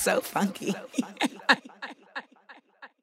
So funky.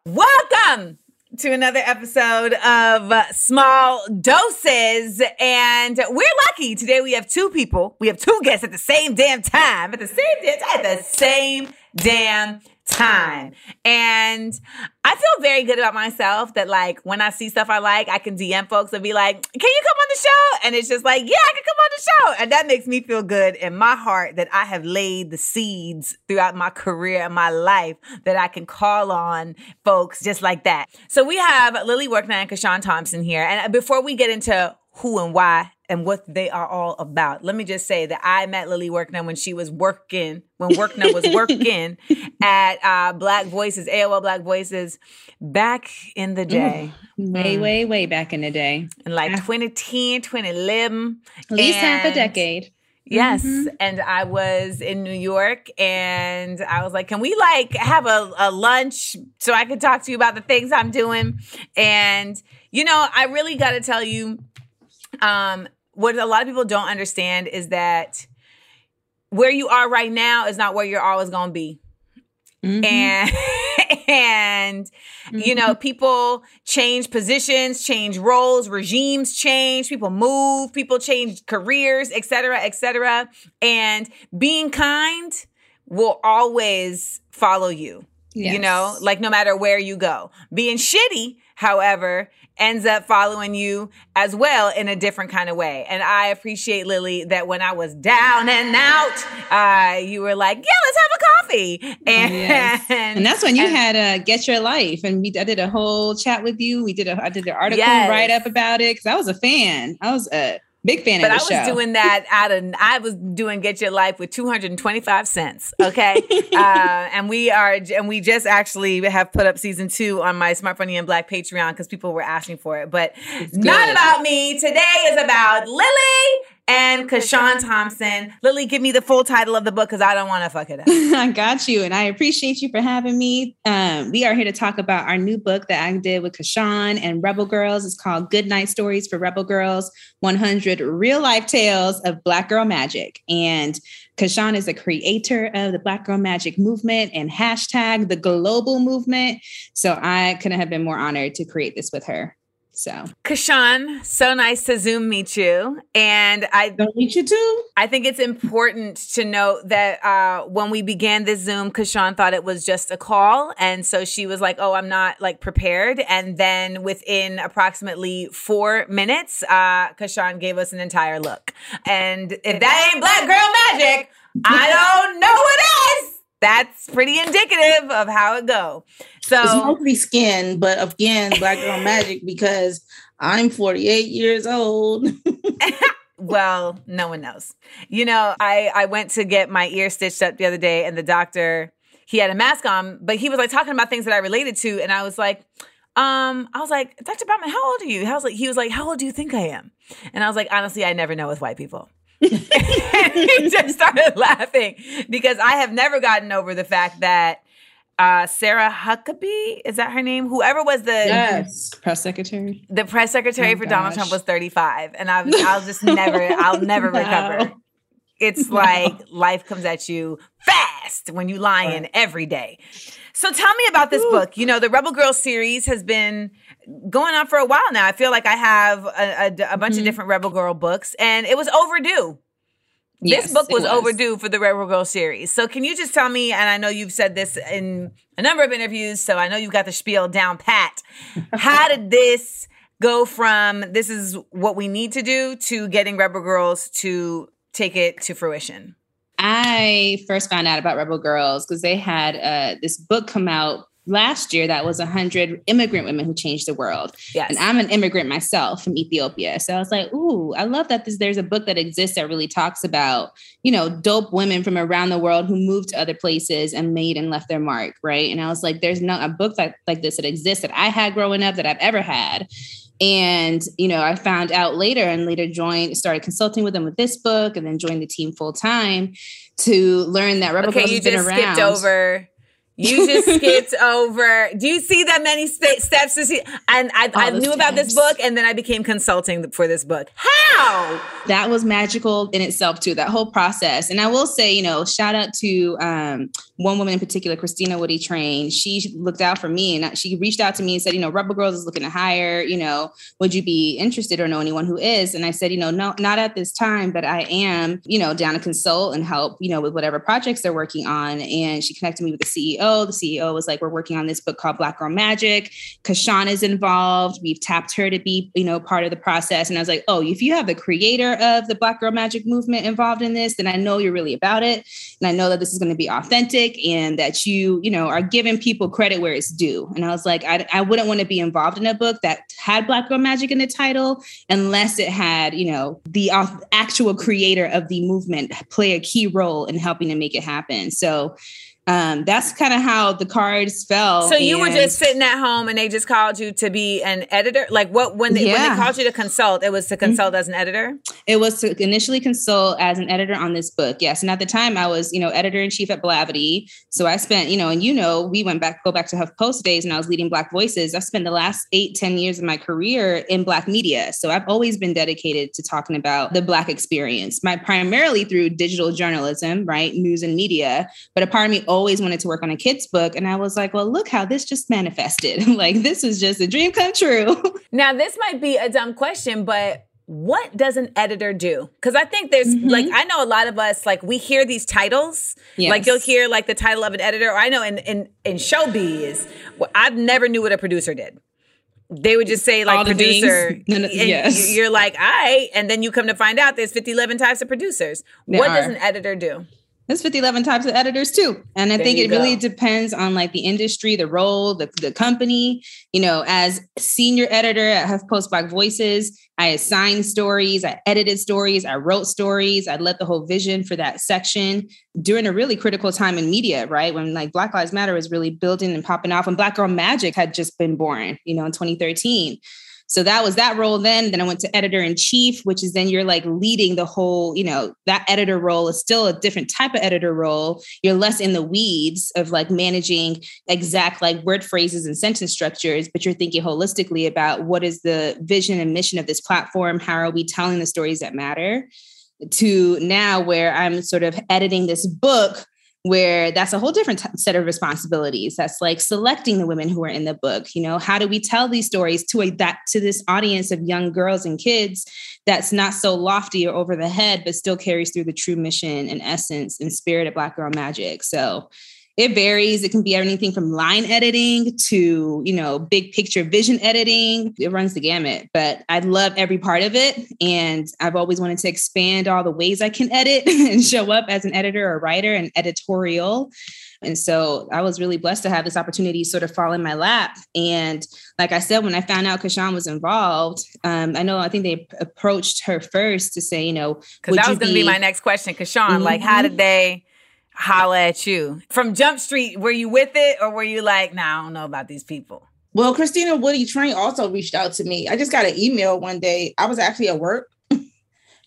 Welcome to another episode of Small Doses. And we're lucky. Today we have two people. We have two guests at the same damn time. At the same damn time. At the same damn time. And I feel very good about myself that like when I see stuff I like, I can DM folks and be like, can you come on the show? And it's just like, yeah, I can come on the show. And that makes me feel good in my heart that I have laid the seeds throughout my career and my life that I can call on folks just like that. So we have Lily Workneh and CaShawn Thompson here. And before we get into who and why and what they are all about. Let me just say that I met Lily Workneh when she was working, when Workneh was working at uh, Black Voices, AOL Black Voices, back in the day. Ooh, way, mm. way, way back in the day. In like 2010, 2011. At least half a decade. Yes. Mm-hmm. And I was in New York and I was like, can we like have a, a lunch so I could talk to you about the things I'm doing? And, you know, I really got to tell you, um, what a lot of people don't understand is that where you are right now is not where you're always going to be. Mm-hmm. And and mm-hmm. you know, people change positions, change roles, regimes change, people move, people change careers, etc., etc. And being kind will always follow you. Yes. You know, like no matter where you go. Being shitty, however, ends up following you as well in a different kind of way. And I appreciate Lily that when I was down and out, uh, you were like, "Yeah, let's have a coffee." And yes. and that's when you and, had a get your life, and we I did a whole chat with you. We did a I did an article yes. write up about it because I was a fan. I was a Big fan but I was doing that out of I was doing Get Your Life with 225 cents. Okay. uh, and we are and we just actually have put up season two on my Smart Funny and Black Patreon because people were asking for it. But not about me. Today is about Lily and CaShawn Thompson. Lily, give me the full title of the book because I don't want to fuck it up. I got you, and I appreciate you for having me. Um, we are here to talk about our new book that I did with CaShawn and Rebel Girls. It's called Good Night Stories for Rebel Girls 100 Real Life Tales of Black Girl Magic. And CaShawn is a creator of the Black Girl Magic movement and hashtag the global movement. So I couldn't have been more honored to create this with her. So, CaShawn, so nice to Zoom meet you. And I don't meet you too. I think it's important to note that uh, when we began this Zoom, CaShawn thought it was just a call. And so she was like, oh, I'm not like prepared. And then within approximately four minutes, uh, CaShawn gave us an entire look. And if that ain't Black Girl Magic, I don't know what is that's pretty indicative of how it go. So it's mostly skin, but again, black girl magic because I'm 48 years old. well, no one knows. You know, I I went to get my ear stitched up the other day, and the doctor he had a mask on, but he was like talking about things that I related to, and I was like. Um, I was like, Dr. Bauman, how old are you? Was like, he was like, how old do you think I am? And I was like, honestly, I never know with white people. he just started laughing because I have never gotten over the fact that uh, Sarah Huckabee, is that her name? Whoever was the yes press secretary, the press secretary oh, for gosh. Donald Trump was 35, and I, I'll just never, I'll never no. recover. It's no. like life comes at you fast when you lying right. every day. So tell me about this Ooh. book. You know, the Rebel Girl series has been going on for a while now. I feel like I have a, a, a bunch mm-hmm. of different Rebel Girl books, and it was overdue. Yes, this book was, was, overdue for the Rebel Girl series. So, can you just tell me? And I know you've said this in a number of interviews, so I know you've got the spiel down pat. How did this go from this is what we need to do to getting Rebel Girls to take it to fruition? I first found out about Rebel Girls because they had uh, this book come out last year that was 100 immigrant women who changed the world. Yes. And I'm an immigrant myself from Ethiopia. So I was like, ooh, I love that this, there's a book that exists that really talks about, you know, dope women from around the world who moved to other places and made and left their mark. Right. And I was like, there's not a book that, like this that exists that I had growing up that I've ever had. And, you know, I found out later and later joined, started consulting with them with this book and then joined the team full time to learn that Rebel okay, Girls you has been just around. skipped over. You just skipped over. Do you see that many st- steps to see? And I, I knew about this book, and then I became consulting for this book. How? that was magical in itself too that whole process and i will say you know shout out to um, one woman in particular christina woody train she looked out for me and she reached out to me and said you know rebel girls is looking to hire you know would you be interested or know anyone who is and i said you know no not at this time but i am you know down to consult and help you know with whatever projects they're working on and she connected me with the ceo the ceo was like we're working on this book called black girl magic cashawn is involved we've tapped her to be you know part of the process and i was like oh if you have the creator of the Black Girl Magic movement involved in this, then I know you're really about it. And I know that this is going to be authentic and that you, you know, are giving people credit where it's due. And I was like, I, I wouldn't want to be involved in a book that had Black Girl Magic in the title unless it had, you know, the actual creator of the movement play a key role in helping to make it happen. So um, that's kind of how the cards fell. So you were just sitting at home, and they just called you to be an editor. Like what? When they when they called you to consult, it was to consult as an editor. It was to initially consult as an editor on this book. Yes. And at the time I was, you know, editor in chief at Blavity. So I spent, you know, and you know, we went back, go back to HuffPost days and I was leading Black Voices. I've spent the last eight, ten years of my career in Black media. So I've always been dedicated to talking about the Black experience, my primarily through digital journalism, right? News and media. But a part of me always wanted to work on a kid's book. And I was like, well, look how this just manifested. like this was just a dream come true. Now, this might be a dumb question, but what does an editor do? Because I think there's Mhm. like I know a lot of us like we hear these titles, like you'll hear like the title of an editor. Or I know in in in showbiz, well, I never knew what a producer did. They would just say like All producer, No, no, and yes. you're like, all right, and then you come to find out there's 50, 11 types of producers. There what does an editor do? There's 50, 11 types of editors too. And I There think it really depends on like the industry, the role, the, the company. You know, as senior editor at HuffPost Black Voices, I assigned stories, I edited stories, I wrote stories, I led the whole vision for that section during a really critical time in media, right? When like Black Lives Matter was really building and popping off, and Black Girl Magic had just been born, you know, in 2013. So that was that role then. Then I went to editor in chief, which is then you're like leading the whole, you know, that editor role is still a different type of editor role. You're less in the weeds of like managing exact like word phrases and sentence structures, but you're thinking holistically about what is the vision and mission of this platform? How are we telling the stories that matter? To now where I'm sort of editing this book where that's a whole different t- set of responsibilities. That's like selecting the women who are in the book you know? How do we tell these stories to a that to this audience of young girls and kids that's not so lofty or over the head but still carries through the true mission and essence and spirit of black girl magic? So it varies it can be anything from line editing to you know big picture vision editing it runs the gamut but i love every part of it and i've always wanted to expand all the ways i can edit and show up as an editor or writer and editorial and so i was really blessed to have this opportunity sort of fall in my lap and like i said when i found out cashawn was involved um, i know i think they approached her first to say you know Because that was going to be my next question. Because Sean, like, how Mhm. did they holla at you from Jump Street? Were you with it, or were you like, nah, I don't know about these people? Well, Christina Woody Train also reached out to me. I just got an email one day. I was actually at work and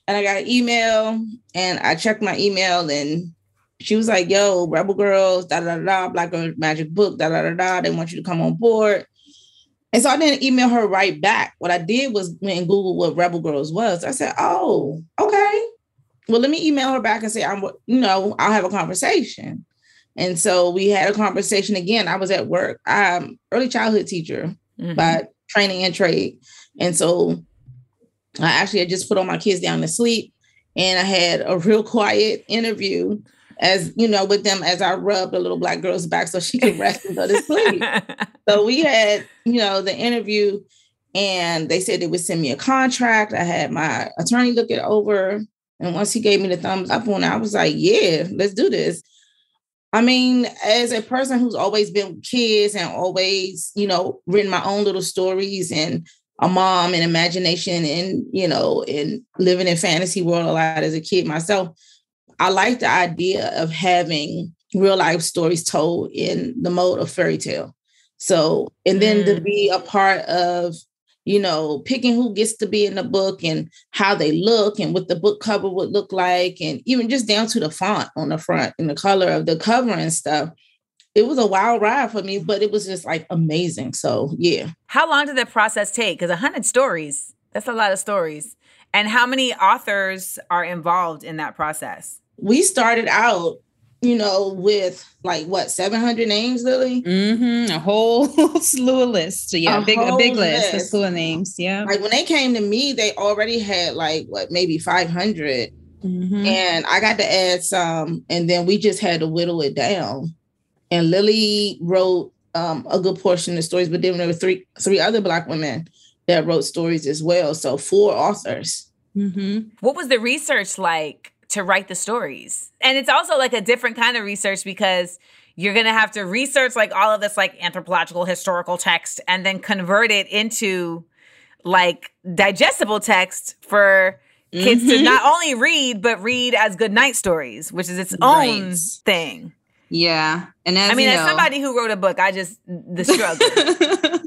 I got an email and I checked my email and she was like, yo, Rebel Girls, da da da, Black Girl Magic Book, da da da da. They want you to come on board. And so I didn't email her right back. What I did was went and Google what Rebel Girls was. I said, oh, okay. Well, let me email her back and say, I'm, you know, I'll have a conversation. And so we had a conversation again. I was at work. I'm early childhood teacher Mhm. by training and trade. And so I actually had just put all my kids down to sleep and I had a real quiet interview as you know with them as I rubbed a little black girl's back so she could rest and go to sleep. So we had, you know, the interview and they said they would send me a contract. I had my attorney look it over. And once he gave me the thumbs up on it, I was like, yeah, let's do this. I mean, as a person who's always been with kids and always, you know, written my own little stories and a mom and imagination and, you know, and living in fantasy world a lot as a kid myself, I like the idea of having real life stories told in the mode of fairy tale. So, and then mm. to be a part of you know, picking who gets to be in the book and how they look and what the book cover would look like, and even just down to the font on the front and the color of the cover and stuff. It was a wild ride for me, but it was just like amazing. So, yeah. How long did that process take? Because 100 stories, that's a lot of stories. And how many authors are involved in that process? We started out you know, with like what, 700 names, Lily? Mm-hmm. A whole slew of lists. Yeah, a big, a big list, list, a slew of names. Yeah. Like when they came to me, they already had like what, maybe 500. Mm-hmm. And I got to add some, and then we just had to whittle it down. And Lily wrote um, a good portion of the stories, but then there were three three other black women that wrote stories as well. So four authors. Mm-hmm. What was the research like to write the stories. And it's also like a different kind of research because you're going to have to research like all of this like anthropological historical text and then convert it into like digestible text for kids mm-hmm. to not only read but read as good night stories, which is its own right. thing. Yeah. And I mean, as somebody who wrote a book, I just the struggle.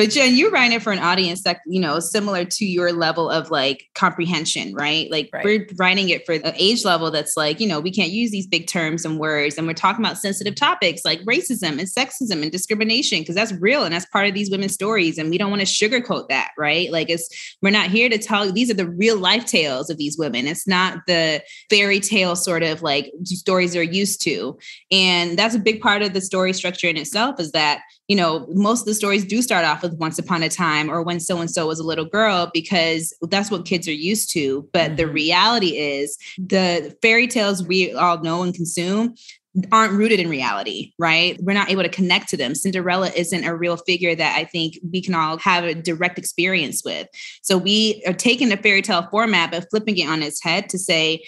but Jen, you're writing it for an audience that, you know, similar to your level of like comprehension, right? Like right. we're writing it for the age level that's like, you know, we can't use these big terms and words. And we're talking about sensitive topics like racism and sexism and discrimination, because that's real and that's part of these women's stories. And we don't want to sugarcoat that, right? Like it's we're not here to tell these are the real life tales of these women. It's not the fairy tale sort of like stories they're used to. And that's a big part of the story structure in itself is that you know, most of the stories do start off with once upon a time or when so and so was a little girl because that's what kids are used to. But mm-hmm. the reality is the fairy tales we all know and consume aren't rooted in reality, right? We're not able to connect to them. Cinderella isn't a real figure that I think we can all have a direct experience with. So we are taking the fairy tale format, but flipping it on its head to say,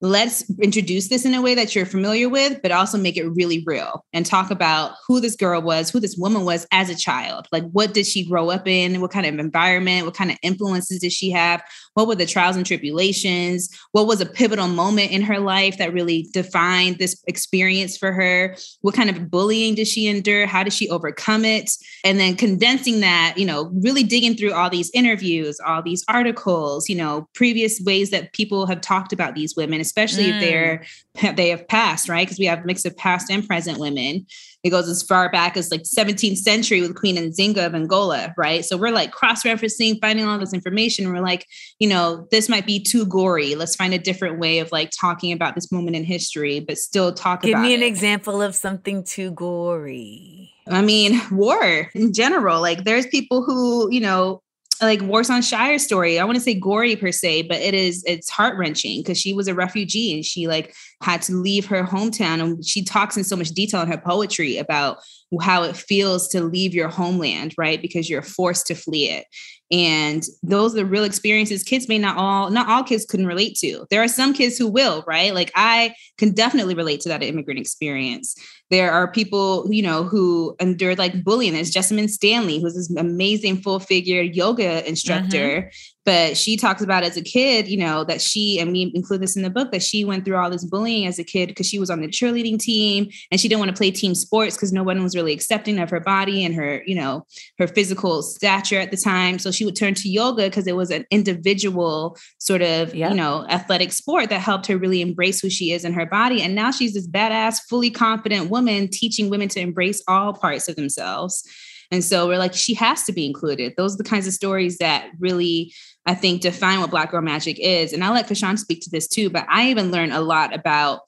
let's introduce this in a way that you're familiar with, but also make it really real and talk about who this girl was, who this woman was as a child. Like, what did she grow up in? What kind of environment? What kind of influences did she have? What were the trials and tribulations? What was a pivotal moment in her life that really defined this experience for her? What kind of bullying did she endure? How did she overcome it? And then condensing that, you know, really digging through all these interviews, all these articles, you know, previous ways that people have talked about these women especially mm. if they're they have passed, right? Because we have a mix of past and present women. It goes as far back as like 17th century with Queen Nzinga of Angola, right? So we're like cross-referencing, finding all this information. We're like, you know, this might be too gory. Let's find a different way of like talking about this moment in history, but still talk Give about. Give me an it. example of something too gory. I mean, war in general. Like, there's people who, you know, like Warsan Shire story. I want to say gory per se, but it is it's heart wrenching because she was a refugee and she like had to leave her hometown. And she talks in so much detail in her poetry about how it feels to leave your homeland, right? Because you're forced to flee it. And those are the real experiences kids may not all, not all kids couldn't relate to. There are some kids who will, right? Like I can definitely relate to that immigrant experience. There are people, you know, who endured like bullying. There's Jessamyn Stanley, who's this amazing full figure yoga instructor. Mm-hmm. But she talks about as a kid, you know, that she, and we include this in the book, that she went through all this bullying as a kid because she was on the cheerleading team and she didn't want to play team sports because no one was really accepting of her body and her, you know, her physical stature at the time. So she would turn to yoga because it was an individual sort of, you know, athletic sport that helped her really embrace who she is in her body. And now she's this badass, fully confident woman teaching women to embrace all parts of themselves. And so we're like, she has to be included. Those are the kinds of stories that really, I think, define what Black Girl Magic is. And I'll let CaShawn speak to this too, but I even learned a lot about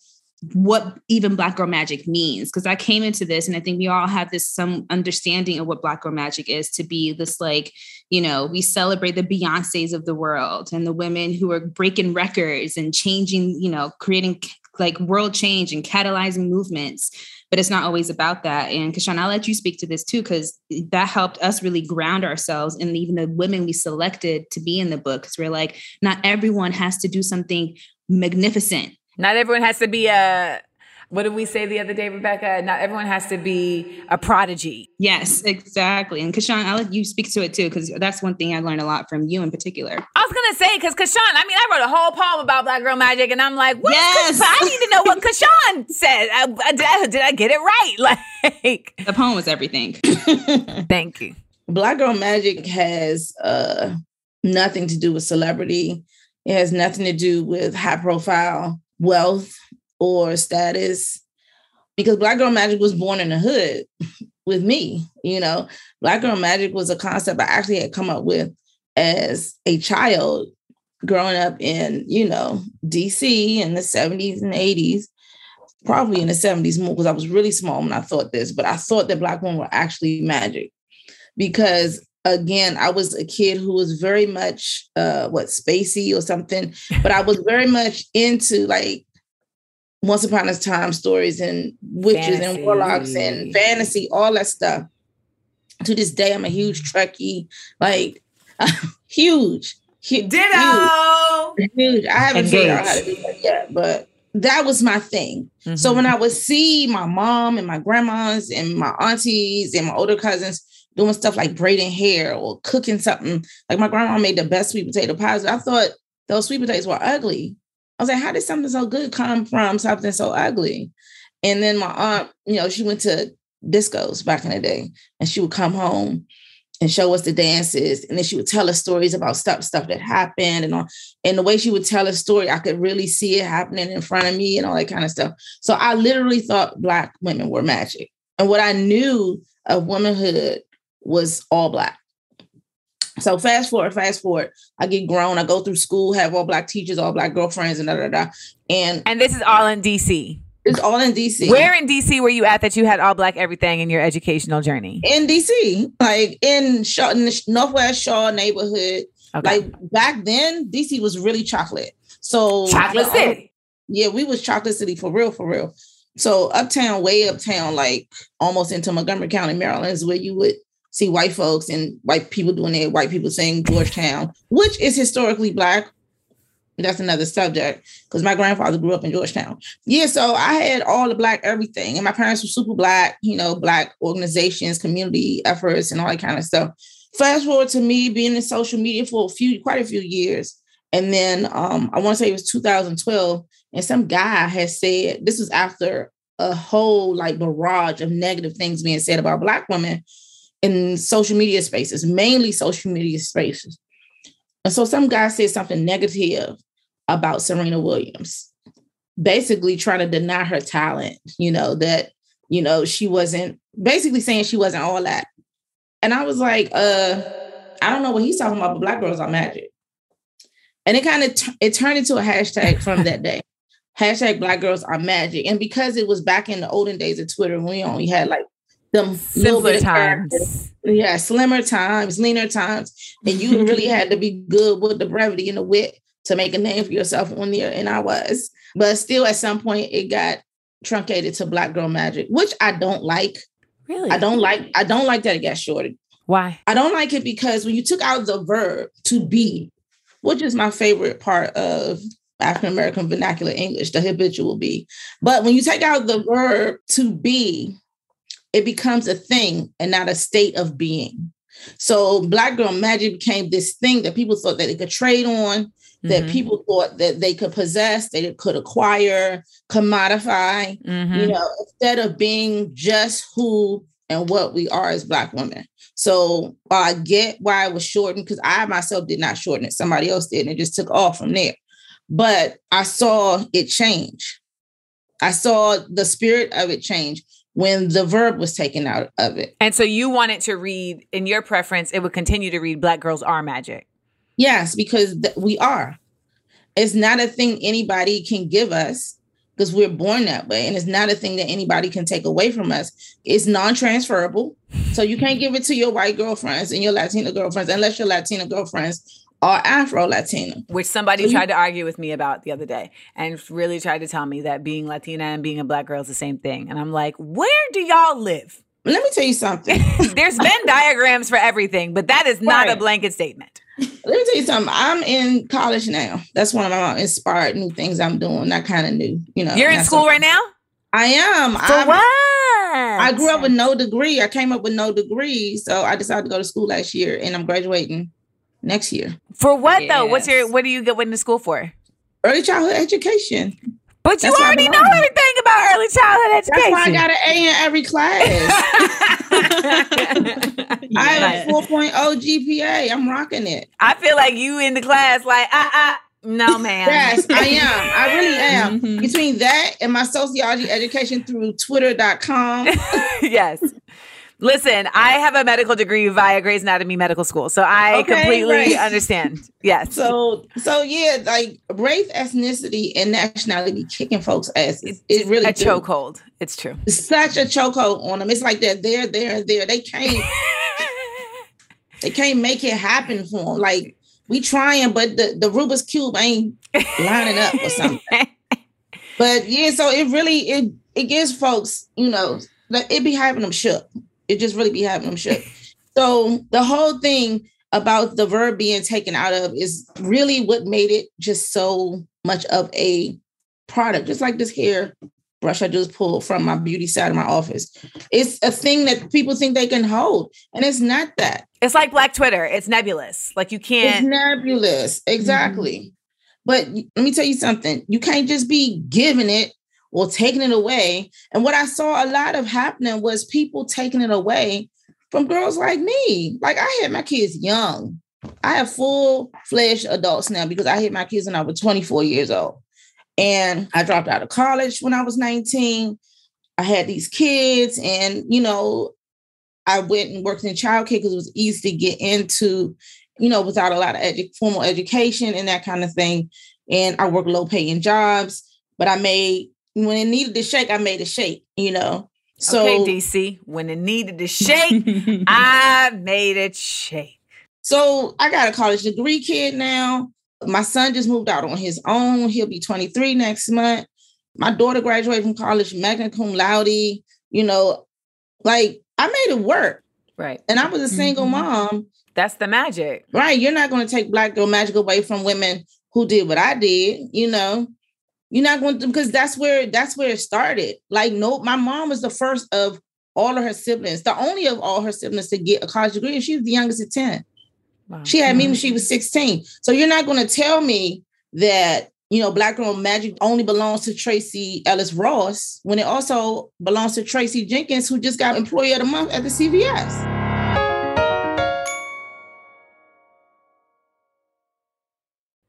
what even black girl magic means because i came into this and i think we all have this some understanding of what black girl magic is to be this like you know we celebrate the beyonces of the world and the women who are breaking records and changing you know creating like world change and catalyzing movements but it's not always about that and cashawn i'll let you speak to this too because that helped us really ground ourselves and even the women we selected to be in the book because we're like not everyone has to do something magnificent not everyone has to be a What did we say the other day, Rebecca? Not everyone has to be a prodigy. Yes, exactly. And CaShawn, I'll let you speak to it too, because that's one thing I learned a lot from you in particular. I was gonna say, because CaShawn, I mean, I wrote a whole poem about Black Girl Magic, and I'm like, what? Yes. I need to know what CaShawn said. I, I, did, I, did I get it right? Like, the poem was everything. Thank you. Black Girl Magic has uh, nothing to do with celebrity. It has nothing to do with high profile wealth or status because Black Girl Magic was born in the hood with me. You know, Black Girl Magic was a concept I actually had come up with as a child growing up in, you know, DC in the 70s and 80s, probably in the 70s more because I was really small when I thought this, but I thought that Black women were actually magic because again, I was a kid who was very much uh what spacey or something, but I was very much into like once upon a time stories and witches fantasy. and warlocks and fantasy, all that stuff. To this day, I'm a huge Trekkie, like huge, huge. Ditto. Huge. huge. I haven't Engaged. figured out how to do that yet, but that was my thing. Mm-hmm. So when I would see my mom and my grandmas and my aunties and my older cousins doing stuff like braiding hair or cooking something, like my grandma made the best sweet potato pies. I thought those sweet potatoes were ugly. I was like, how did something so good come from something so ugly? And then my aunt, you know, she went to discos back in the day and she would come home and show us the dances. And then she would tell us stories about stuff, stuff that happened and all. And the way she would tell a story, I could really see it happening in front of me and all that kind of stuff. So I literally thought Black women were magic. And what I knew of womanhood was all Black. So fast forward, fast forward. I get grown. I go through school, have all black teachers, all black girlfriends, and da da da. And and this is all in DC. It's all in DC. Where in DC were you at that you had all black everything in your educational journey? In DC, like in Shaw, in the Northwest Shaw neighborhood. Okay. Like back then, DC was really chocolate. So chocolate city. Yeah, we was chocolate city for real, for real. So uptown, way uptown, like almost into Montgomery County, Maryland, is where you would see white folks and white people doing it, white people saying Georgetown, which is historically black. That's another subject because my grandfather grew up in Georgetown. Yeah, so I had all the black everything, and my parents were super black, you know, black organizations, community efforts, and all that kind of stuff. Fast forward to me being in social media for a few, quite a few years, and then um, I want to say it was 2012, and some guy had said this was after a whole like barrage of negative things being said about black women in social media spaces, mainly social media spaces. And so some guy said something negative about Serena Williams, basically trying to deny her talent, you know, that, you know, she wasn't basically saying she wasn't all that. And I was like, uh, I don't know what he's talking about, but black girls are magic. And it kind of t- it turned into a hashtag from that day. Hashtag black girls are magic. And because it was back in the olden days of Twitter, we only had like them simpler times. Yeah, slimmer times, leaner times. And you really had to be good with the brevity and the wit to make a name for yourself on there. And I was. But still at some point it got truncated to black girl magic, which I don't like. Really? I don't like I don't like that it got shorted. Why? I don't like it because when you took out the verb to be, which is my favorite part of African American vernacular English, the habitual be. But when you take out the verb to be, it becomes a thing and not a state of being. So black girl magic became this thing that people thought that they could trade on, that mm-hmm. people thought that they could possess, they could acquire, commodify, mm-hmm. you know, instead of being just who and what we are as black women. So I get why it was shortened because I myself did not shorten it. Somebody else did, and it just took off from there. But I saw it change. I saw the spirit of it change when the verb was taken out of it. And so you wanted to read, in your preference, it would continue to read Black Girls Are Magic. Yes, because th- we are. It's not a thing anybody can give us because we're born that way. And it's not a thing that anybody can take away from us. It's non transferable. So you can't give it to your white girlfriends and your Latina girlfriends unless your Latina girlfriends are Afro Latina. Which somebody so tried to argue with me about the other day and really tried to tell me that being Latina and being a black girl is the same thing. And I'm like, where do y'all live? Let me tell you something. There's Venn diagrams for everything, but that is not right. a blanket statement. Let me tell you something. I'm in college now. That's one of my inspired new things I'm doing. Not kind of new, you know. You're in school right now? I am. For I'm- what? I grew up with no degree. I came up with no degree, so I decided to go to school last year, and I'm graduating next year. For what though? What's your what do you go into school for? Early childhood education. But you That's already know everything about early childhood That's education. why I got an A in every class. I have a 4.0 GPA. I'm rocking it. I feel like you in the class, like, ah, ah, no, man. Yes, I am. I really am. Mhm. Between that and my sociology education through twitter.com. yes. Listen, I have a medical degree via Grey's Anatomy Medical School, so I Okay, completely right. understand. Yes. So so yeah, like race, ethnicity, and nationality kicking folks' asses. It really a chokehold. It's true. Such a chokehold on them. It's like they're there, there, there. They can't they can't make it happen for them. Like we trying, but the, the Rubik's Cube ain't lining up or something. But yeah, so it really it it gives folks, you know, like it be having them shook. It just really be having them shook. So the whole thing about the verb being taken out of is really what made it just so much of a product. Just like this hair brush I just pulled from my beauty side of my office. It's a thing that people think they can hold, and it's not that. It's like Black Twitter. It's nebulous. Like you can't. nebulous. Mm-hmm. Exactly. But let me tell you something. You can't just be giving it or taking it away. And what I saw a lot of happening was people taking it away from girls like me. Like I had my kids young. I have full fledged adults now because I had my kids when I was 24 years old. And I dropped out of college when I was 19. I had these kids, and you know, I went and worked in childcare because it was easy to get into you know, without a lot of edu- formal education and that kind of thing. And I worked low paying jobs, but I made when it needed to shake, I made it shake, you know. So okay, DC. When it needed to shake, I made it shake. so I got a college degree kid now. My son just moved out on his own. He'll be 23 next month. My daughter graduated from college, magna cum laude, you know, like I made it work. Right. And I was a single Mhm. mom That's the magic. Right. You're not going to take black girl magic away from women who did what I did, you know. You're not going to because that's where that's where it started. Like, no, my mom was the first of all of her siblings, the only of all her siblings to get a college degree, and she was the youngest at 10. Wow. She had me when mm-hmm. she was 16. So you're not going to tell me that you know black girl magic only belongs to Tracee Ellis Ross when it also belongs to Tracy Jenkins, who just got employee of the month at the CVS.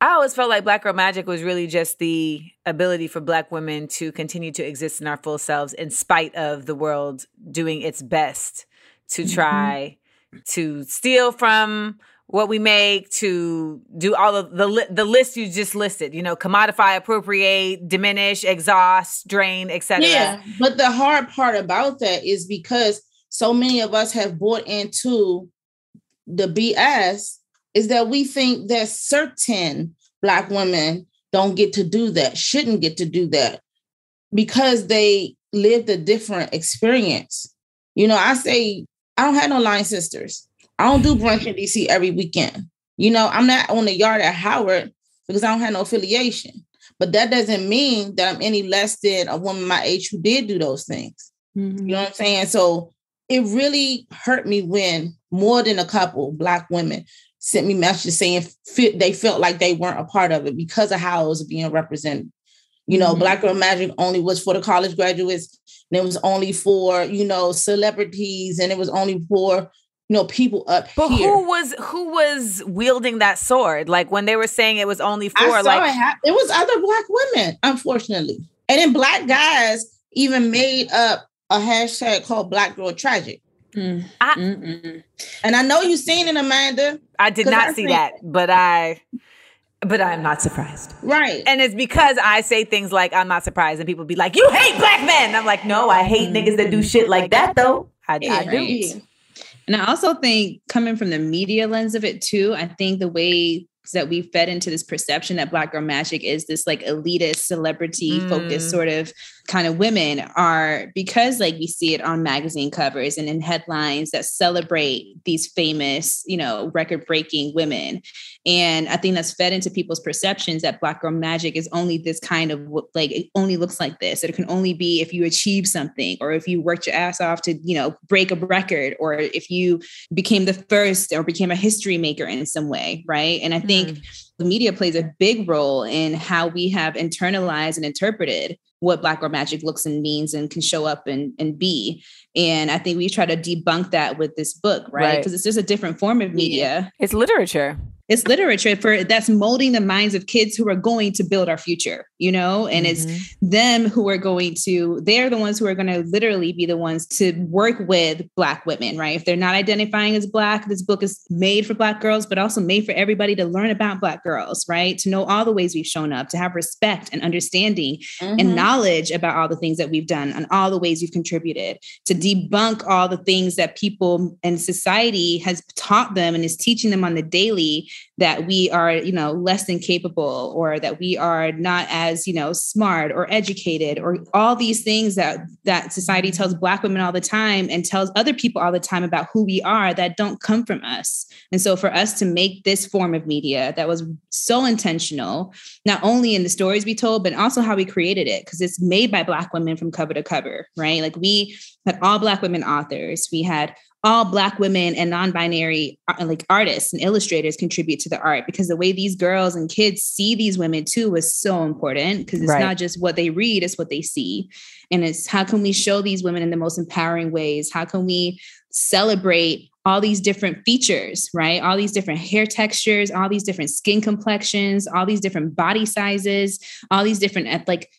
I always felt like Black Girl Magic was really just the ability for Black women to continue to exist in our full selves in spite of the world doing its best to Mm-hmm. try to steal from what we make, to do all of the li- the list you just listed. You know, commodify, appropriate, diminish, exhaust, drain, etc. Yeah, but the hard part about that is because so many of us have bought into the BS is that we think that certain black women don't get to do that, shouldn't get to do that because they lived a different experience. You know, I say I don't have no line sisters. I don't do brunch in DC every weekend. You know, I'm not on the yard at Howard because I don't have no affiliation. But that doesn't mean that I'm any less than a woman my age who did do those things. Mm-hmm. You know what I'm saying? So it really hurt me when more than a couple black women sent me messages saying fe- they felt like they weren't a part of it because of how it was being represented. You know, Mhm. Black Girl Magic only was for the college graduates, and it was only for, you know, celebrities, and it was only for, you know, people up But here. who was who was wielding that sword? Like when they were saying it was only for like it, hap- it was other black women, unfortunately. And then black guys even made up a hashtag called Black Girl Tragic. Mm. I- And I know you've seen it, Amanda. I did not I see that, but I but I'm not surprised. Right. And it's because I say things like I'm not surprised, and people be like, "You hate black men." I'm like, "No, I hate niggas that do shit like that, though." I, I do. Right. And I also think coming from the media lens of it too, I think the way that we fed into this perception that black girl magic is this like elitist celebrity focused Mm. sort of kind of women are because like we see it on magazine covers and in headlines that celebrate these famous, you know, record breaking women. And I think that's fed into people's perceptions that Black girl magic is only this kind of like, it only looks like this. It can only be if you achieve something or if you worked your ass off to, you know, break a record or if you became the first or became a history maker in some way. Right. And I think mm. The media plays a big role in how we have internalized and interpreted what Black girl magic looks and means and can show up and, and be. And I think we try to debunk that with this book, right? Because right. it's just a different form of media. It's literature it's literature for that's molding the minds of kids who are going to build our future you know and mm-hmm. it's them who are going to they're the ones who are going to literally be the ones to work with black women right if they're not identifying as black this book is made for black girls but also made for everybody to learn about black girls right to know all the ways we've shown up to have respect and understanding mm-hmm. and knowledge about all the things that we've done and all the ways we've contributed to debunk all the things that people and society has taught them and is teaching them on the daily that we are, you know, less than capable or that we are not as, you know, smart or educated or all these things that that society mm-hmm. tells black women all the time and tells other people all the time about who we are that don't come from us. And so for us to make this form of media that was so intentional, not only in the stories we told, but also how we created it because it's made by black women from cover to cover, right? Like we had all black women authors. We had all black women and non-binary uh, like artists and illustrators contribute to the art because the way these girls and kids see these women too was so important because it's right. not just what they read it's what they see. And it's how can we show these women in the most empowering ways? How can we celebrate all these different features right? All these different hair textures all these different skin complexions all these different body sizes all these different like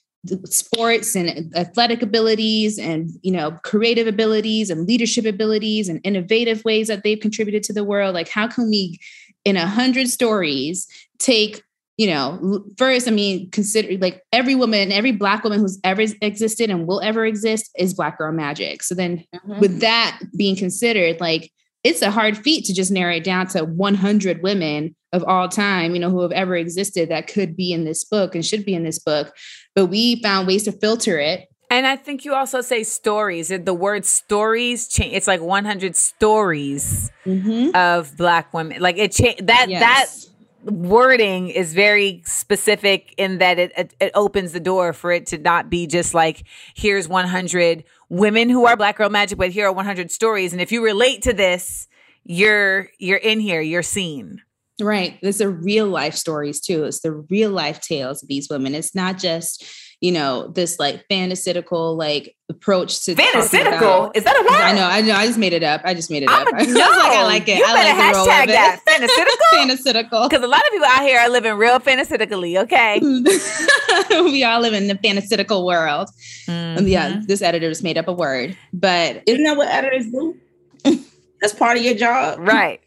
sports and athletic abilities and you know creative abilities and leadership abilities and innovative ways that they've contributed to the world like how can we in a hundred stories take you know first i mean consider like every woman every black woman who's ever existed and will ever exist is black girl magic so then mm-hmm. with that being considered like it's a hard feat to just narrow it down to 100 women of all time, you know, who have ever existed that could be in this book and should be in this book. But we found ways to filter it. And I think you also say stories. The word stories change. It's like 100 stories mm-hmm. of Black women. Like it changed that yes. that wording is very specific in that it, it, it opens the door for it to not be just like here's 100 women who are Black girl magic, but here are 100 stories. And if you relate to this, you're you're in here. You're seen. Right. There's are real life stories too. It's the real life tales of these women. It's not just, you know, this like fantastical like approach to fantastical. Is that a word? I know, I know. I just made it up. I just made it I'm up. A, I no, like I like it. You I better like hashtag that fantastical. fantastical. Because a lot of people out here are living real fantastically. Okay, we all live in the fantastical world. Mm-hmm. Yeah, this editor just made up a word, but isn't that what editors do? That's part of your job, right?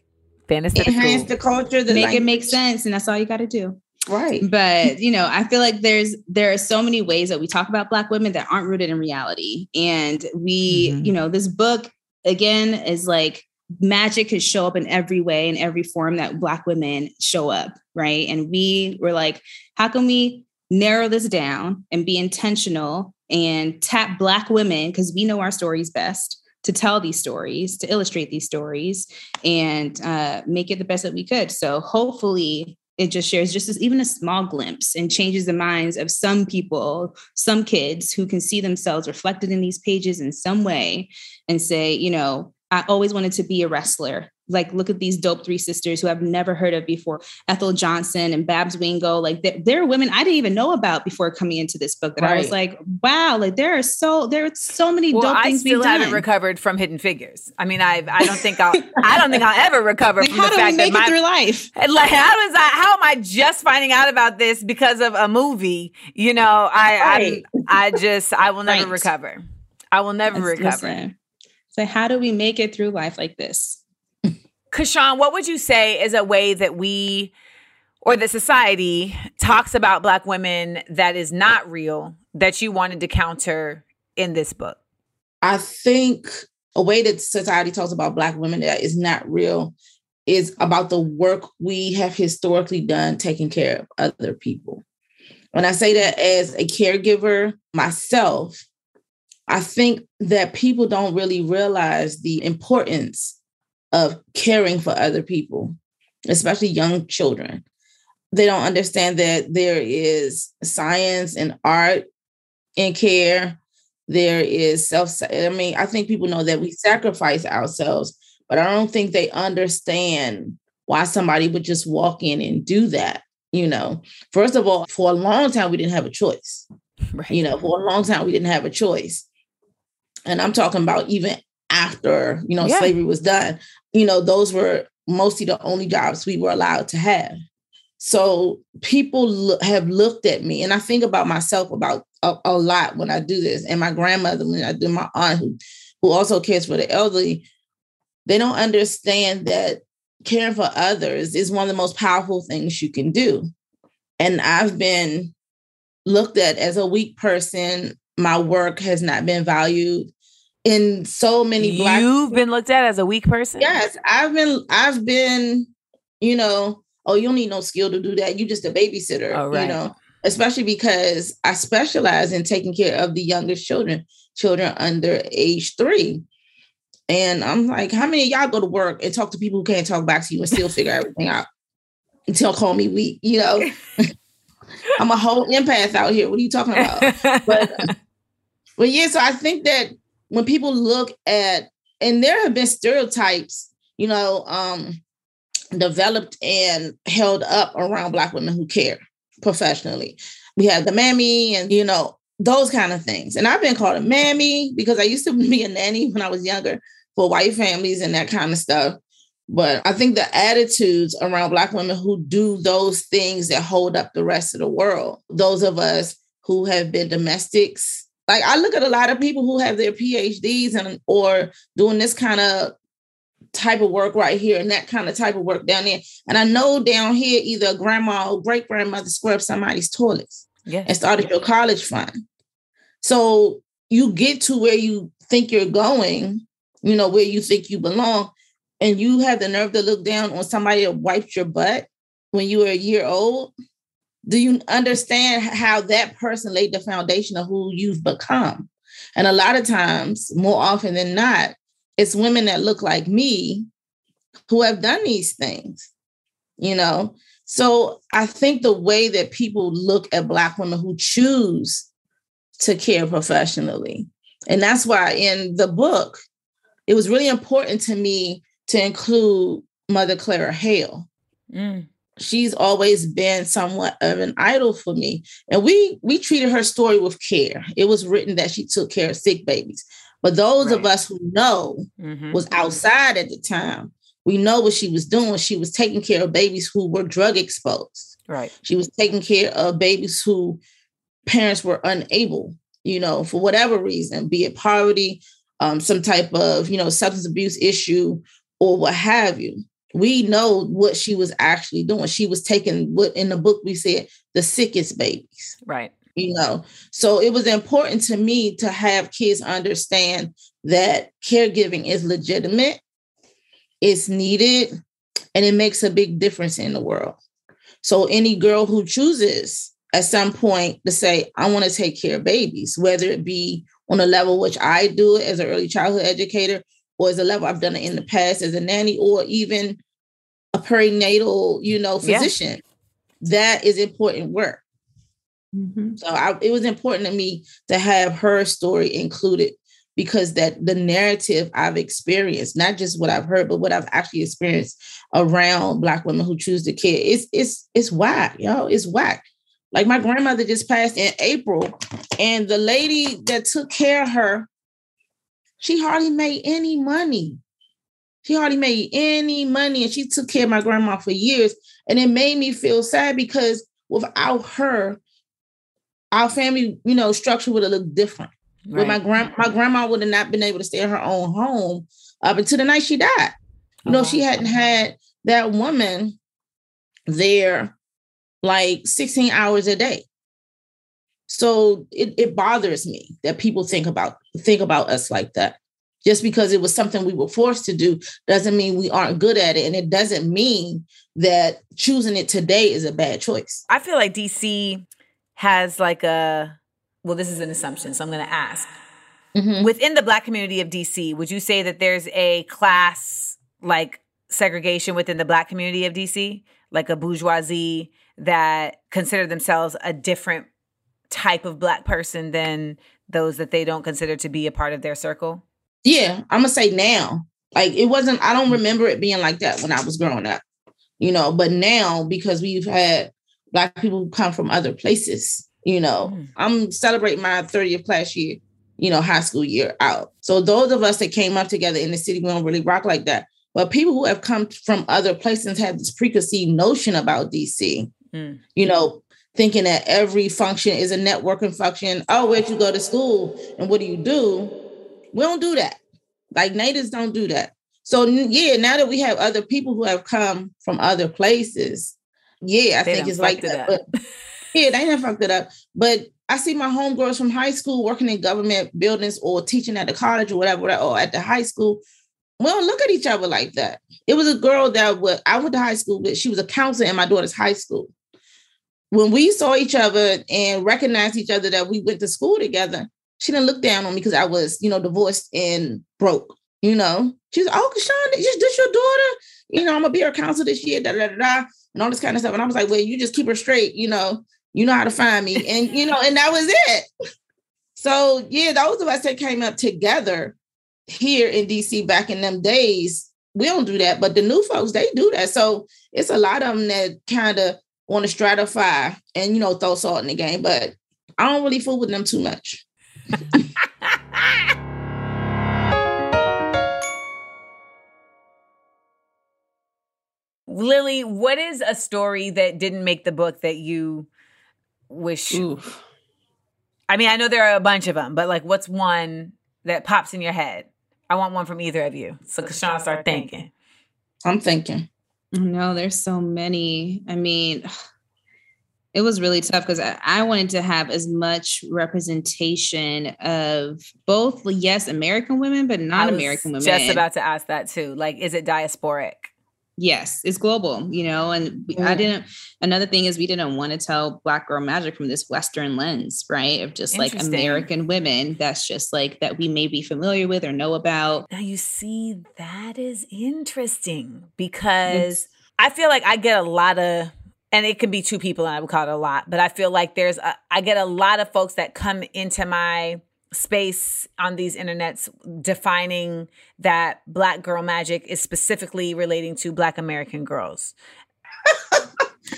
Fantasy enhance the culture, the make it make sense, and that's all you got to do. Right. But, you know, I feel like there's there are so many ways that we talk about black women that aren't rooted in reality. And we, mm-hmm. you know, this book again is like magic could show up in every way in every form that black women show up, right? And we were like, how can we narrow this down and be intentional and tap black women because we know our stories best to tell these stories, to illustrate these stories, and uh, make it the best that we could. So hopefully, it just shares just as, even a small glimpse and changes the minds of some people, some kids who can see themselves reflected in these pages in some way, and say, you know, I always wanted to be a wrestler like look at these dope three sisters who I've never heard of before Ethel Johnson and Babs Wingo like they're, they're women I didn't even know about before coming into this book that right. I was like wow like there are so there are so many well, dope I things I still haven't recovered from Hidden Figures I mean I I don't think I'll I don't think I'll ever recover like, from the fact that my through life like how does I how am I just finding out about this because of a movie you know I right. I, I just I will never right. recover I will never Let's recover listen. so how do we make it through life like this CaShawn, what would you say is a way that we or the society talks about Black women that is not real that you wanted to counter in this book? I think a way that society talks about Black women that is not real is about the work we have historically done taking care of other people. When I say that as a caregiver myself, I think that people don't really realize the importance of caring for other people, especially young children. They don't understand that there is science and art in care. There is self, I mean, I think people know that we sacrifice ourselves, but I don't think they understand why somebody would just walk in and do that. You know, first of all, for a long time, we didn't have a choice. Right. You know, for a long time, we didn't have a choice. And I'm talking about even after, you know, yeah. slavery was done, you know, those were mostly the only jobs we were allowed to have. So people lo- have looked at me, and I think about myself about a, a, lot when I do this. And my grandmother, when I do my aunt, who, who also cares for the elderly, they don't understand that caring for others is one of the most powerful things you can do. And I've been looked at as a weak person. My work has not been valued in so many black You've been looked at as a weak person? Yes, I've been I've been, you know, oh, you don't need no skill to do that. You just a babysitter, oh, right. you know. Especially because I specialize in taking care of the youngest children, children under age 3. And I'm like, how many y'all go to work and talk to people who can't talk back to you and still figure everything out until call me weak? You know, I'm a whole empath out here. What are you talking about? But, but yeah, so I think that when people look at, and there have been stereotypes, you know, um, developed and held up around Black women who care professionally. We have the mammy and, you know, those kind of things. And I've been called a mammy because I used to be a nanny when I was younger for white families and that kind of stuff. But I think the attitudes around Black women who do those things that hold up the rest of the world, those of us who have been domestics, like I look at a lot of people who have their PhDs and or doing this kind of type of work right here and that kind of type of work down there. And I know down here, either grandma or great grandmother scrubbed somebody's toilets yes. and started your college fund. So you get to where you think you're going you know, where you think you belong, and you have the nerve to look down on somebody that wiped your butt when you were a year old, do you understand how that person laid the foundation of who you've become? And a lot of times, more often than not, it's women that look like me who have done these things, you know? So I think the way that people look at Black women who choose to care professionally, and that's why in the book, it was really important to me to include Mother Clara Hale. Mm. She's always been somewhat of an idol for me. And we we treated her story with care. It was written that she took care of sick babies. But those right. of us who know mm-hmm. was outside at the time, we know what she was doing. She was taking care of babies who were drug exposed. Right. She was taking care of babies who parents were unable, you know, for whatever reason, be it poverty, um, some type of you know substance abuse issue or what have you we know what she was actually doing. She was taking what in the book we said the sickest babies right. you know? So it was important to me to have kids understand that caregiving is legitimate it's needed and it makes a big difference in the world. So any girl who chooses at some point to say i want to take care of babies whether it be on a level which I do it as an early childhood educator, or as a level I've done it in the past as a nanny, or even a perinatal, you know, physician. Yeah. That is important work. Mm-hmm. So I, it was important to me to have her story included because that the narrative I've experienced, not just what I've heard, but what I've actually experienced around Black women who choose to care, it's it's it's whack, yo, it's whack. Like my grandmother just passed in April, and the lady that took care of her, she hardly made any money. She hardly made any money, and she took care of my grandma for years. And it made me feel sad because without her, our family, you know, structure would have looked different. Right. With my grand, my grandma would have not been able to stay in her own home up until the night she died. You know, she oh, hadn't had that woman there like 16 hours a day. So it, it bothers me that people think about think about us like that. Just because it was something we were forced to do doesn't mean we aren't good at it. And it doesn't mean that choosing it today is a bad choice. I feel like DC has like a well, this is an assumption, so I'm going to ask. Mhm. Within the black community of DC, would you say that there's a class like segregation within the black community of DC, like a bourgeoisie that consider themselves a different type of black person than those that they don't consider to be a part of their circle? Yeah, I'm gonna say now. Like it wasn't. I don't remember it being like that when I was growing up. You know, but now because we've had black people come from other places. You know, Mm. I'm celebrating my 30th class year. You know, high school year out. So those of us that came up together in the city, we don't really rock like that. But people who have come from other places have this preconceived notion about DC. Mm. You know, thinking that every function is a networking function. Oh, where'd you go to school and what do you do? We don't do that. Like natives don't do that. So yeah, now that we have other people who have come from other places, yeah, I They think it's like it that. But yeah, they done fucked it up. But I see my homegirls from high school working in government buildings or teaching at the college or whatever, or at the high school. We don't look at each other like that. It was a girl that I went to high school with. She was a counselor in my daughter's high school. When we saw each other and recognized each other that we went to school together, she didn't look down on me because I was, you know, divorced and broke. You know, she's oh, CaShawn, is this your daughter? You know, I'm gonna be her counselor this year, da da da da, and all this kind of stuff. And I was like, well, you just keep her straight. You know, you know how to find me, and you know, and that was it. So yeah, those of us that came up together here in DC back in them days, we don't do that, but the new folks they do that. So it's a lot of them that kind of want to stratify and you know throw salt in the game, but I don't really fool with them too much. Lily, what is a story that didn't make the book that you wish? Oof. I mean, I know there are a bunch of them, but like, what's one that pops in your head? I want one from either of you. So, CaShawn, start thinking. I'm thinking. No, there's so many. I mean, it was really tough because I, wanted to have as much representation of both, yes, American women, but not American women. Just about to ask that too. Like, is it diasporic? Yes, it's global, you know. And we, I didn't. Another thing is we didn't want to tell Black Girl Magic from this Western lens, right? Of just like American women. That's just like that we may be familiar with or know about. Now you see, that is interesting because I feel like I get a lot of, and it can be two people, and I would call it a lot, but I feel like there's, a, I get a lot of folks that come into my space on these internets defining that Black girl magic is specifically relating to Black American girls.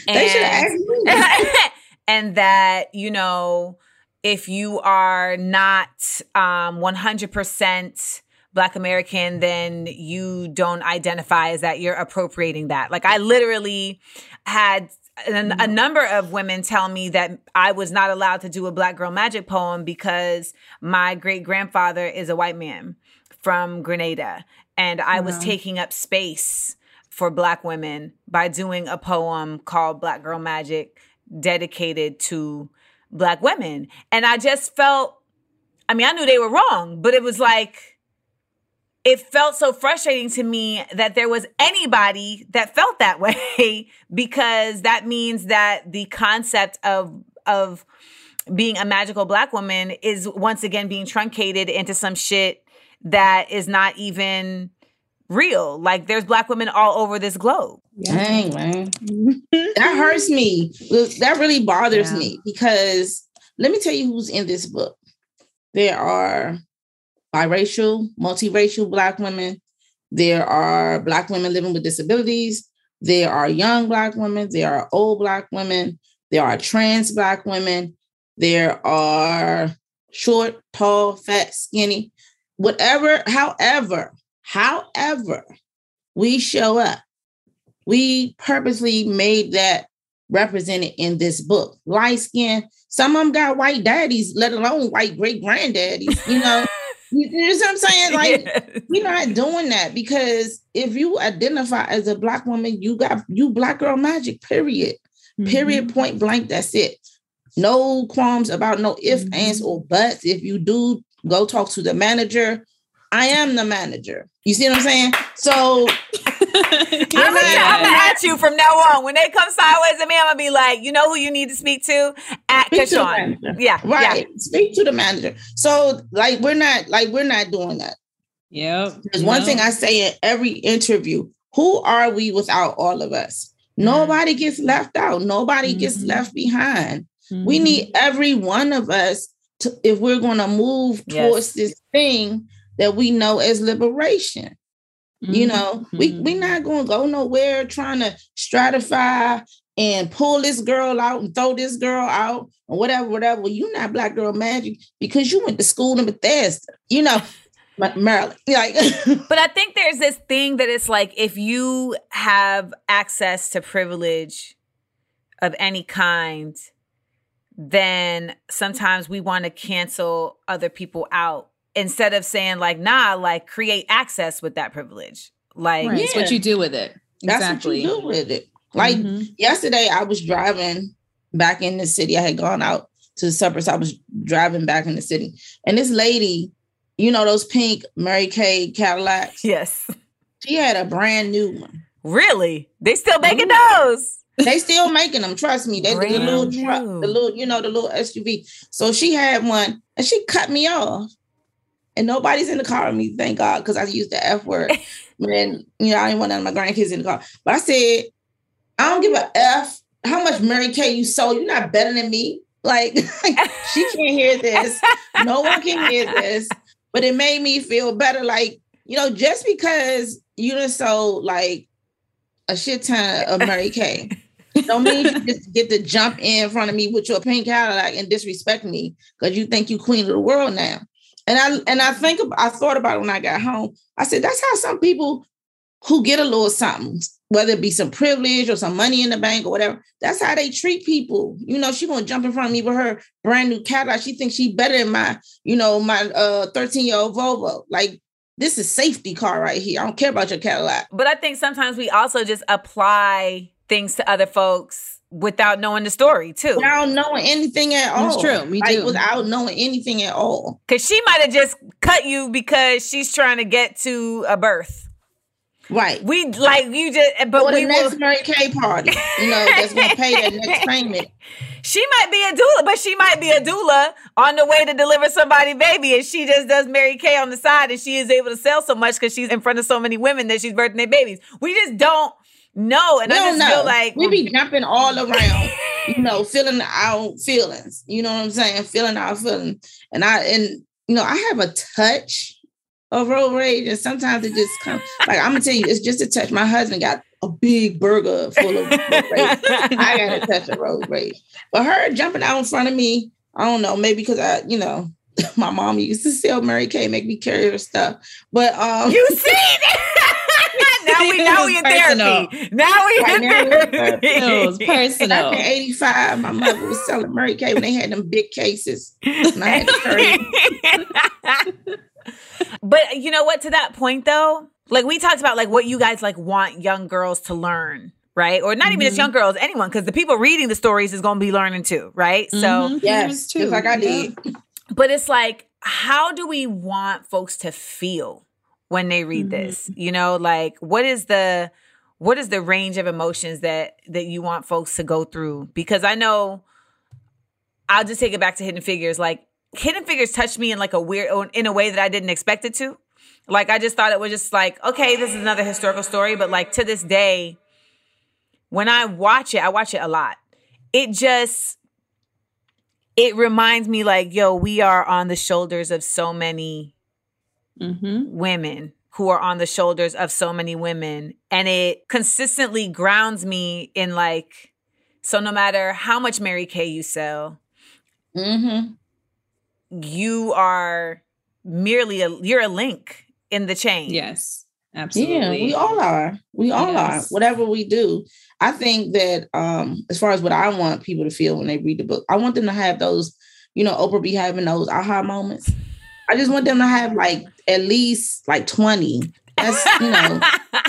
They should have And- me. and that you know if you are not um 100% black american then you don't identify as that you're appropriating that like i literally had a mm-hmm. number of women tell me that i was not allowed to do a black girl magic poem because my great grandfather is a white man from grenada and i was Wow. taking up space for black women by doing a poem called black girl magic dedicated to black women. And I just felt, I mean, I knew they were wrong, but it was like, it felt so frustrating to me that there was anybody that felt that way because that means that the concept of, of, being a magical black woman is once again being truncated into some shit that is not even real. Like there's black women all over this globe. Dang, man. that hurts me. That really bothers Yeah. me because let me tell you who's in this book. There are biracial, multiracial Black women. There are Black women living with disabilities. There are young Black women. There are old Black women. There are trans Black women. There are short, tall, fat, skinny, whatever, however, however we show up we purposely made that represented in this book. Light skin, some of them got white daddies, let alone white great granddaddies. You know, you, know what I'm saying? Like, Yeah. we're not doing that because if you identify as a black woman, you got you black girl magic. Period. Period. Point blank. That's it. No qualms about no if, Mhm. ands, or buts. If you do, go talk to the manager. I am the manager. You see what I'm saying? So I'm gonna, I'm at you from now on. When they come sideways at me, I'm gonna be like, you know who you need to speak to? At Speak to the CaShawn. manager. Yeah, Right. Speak to the manager. So like we're not like we're not doing that. Yeah. There's one thing I say in every interview. Who are we without all of us? Nobody gets left out. Nobody gets Mhm. left behind. Mm-hmm. We need every one of us to, if we're going to move Yes. towards this thing that we know as liberation. You Mm-hmm. know, we we not going to go nowhere trying to stratify and pull this girl out and throw this girl out or whatever, whatever. Well, you not black girl magic because you went to school in Bethesda. You know, Ma- Maryland. Like, But I think there's this thing that it's like if you have access to privilege of any kind, then sometimes we want to cancel other people out instead of saying like, nah, like create access with that privilege. Like Right. It's what you do with it. that's what you do with it. Like Mhm. yesterday, I was driving back in the city. I had gone out to the suburbs. I was driving back in the city, and this lady, you know, those pink Mary Kay Cadillacs. yes. She had a brand new one. Really? They still making Mm-hmm. those. They still making them. Trust me. They the little truck, the little, you know, the little SUV. So she had one, and she cut me off. And nobody's in the car with me, thank God, because I used the F word. and you know, I didn't want none of my grandkids in the car. But I said, I don't give a F how much Mary Kay you sold. You're not better than me. Like she can't hear this. No one can hear this. But it made me feel better. Like, you know, just because you done sold like a shit ton of Mary Kay. Don't mean you just get to jump in front of me with your pink Cadillac and disrespect me because you think you queen of the world now. And I and I think I thought about it when I got home. I said that's how some people who get a little something, whether it be some privilege or some money in the bank or whatever, that's how they treat people. You know, she gonna jump in front of me with her brand new Cadillac. She thinks she better than my, you know, my uh 13 year old Volvo. Like this is safety car right here. I don't care about your Cadillac. But I think sometimes we also just apply things to other folks without knowing the story too. Without knowing anything at all. That's true. We like, do. Without knowing anything at all. Cause she might have just cut you because she's trying to get to a birth. Right. We like you just, eh, but Or we the next will. Mary Kay party, you know, that's gonna pay that next payment. She might be a doula, but she might be a doula on the way to deliver somebody baby, and she just does Mary Kay on the side, and she is able to sell so much because she's in front of so many women that she's birthing their babies. We just don't know, and we I don't just know. feel like we be jumping all around, you know, feeling our feelings. You know what I'm saying? Feeling our feelings. And I and you know, I have a touch of road rage, and sometimes it just comes like I'm gonna tell you, it's just a touch. My husband got a big burger full of road rage. I got a touch of road rage. But her jumping out in front of me, I don't know, maybe because I, you know, my mom used to sell Mary Kay, make me carry her stuff. But um You see that? Now we now we in Personal. therapy. Now we Right, in now therapy. It was personal. Back in 85, my mother was selling Mary Kay when they had them big cases. And I had to carry but you know what? To that point though, like we talked about, like what you guys like want young girls to learn, right? Or not even just Mhm. young girls, anyone, because the people reading the stories is going to be learning too, right? So, Mhm. Yes, too. just like I Yeah. did. but it's like, how do we want folks to feel when they read mm-hmm. this? You know, like what is the what is the range of emotions that that you want folks to go through? Because I know I'll just take it back to Hidden Figures. Like Hidden Figures touched me in like a weird in a way that I didn't expect it to. Like I just thought it was just like, okay, this is another historical story, but like to this day, when I watch it, I watch it a lot. It just it reminds me like, yo, we are on the shoulders of so many Mhm. women who are on the shoulders of so many women and it consistently grounds me in like so no matter how much Mary Kay you sell, Mm-hmm. you are merely a you're a link in the chain. Yes. Absolutely. Yeah, Absolutely. we all are. We all Yes. are. Whatever we do. I think that um, as far as what I want people to feel when they read the book, I want them to have those, you know, Oprah be having those aha moments. I just want them to have like at least like 20. That's you know,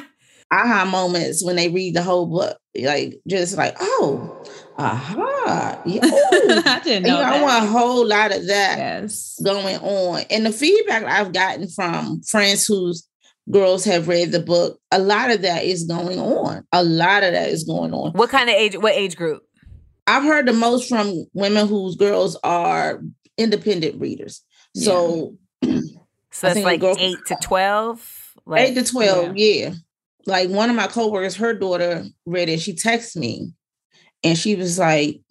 aha moments when they read the whole book. Like just like, oh, aha. Yeah, oh. I didn't you know. know, I want a whole lot of that Yes. going on. And the feedback I've gotten from friends whose girls have read the book. A lot of that is going on. A lot of that is going on. What kind of age? What age group? I've heard the most from women whose girls are independent readers. So, yeah. so it's like girl, eight to twelve. Like, eight to twelve, yeah. yeah. Like one of my coworkers, her daughter read it. She texted me, and she was like,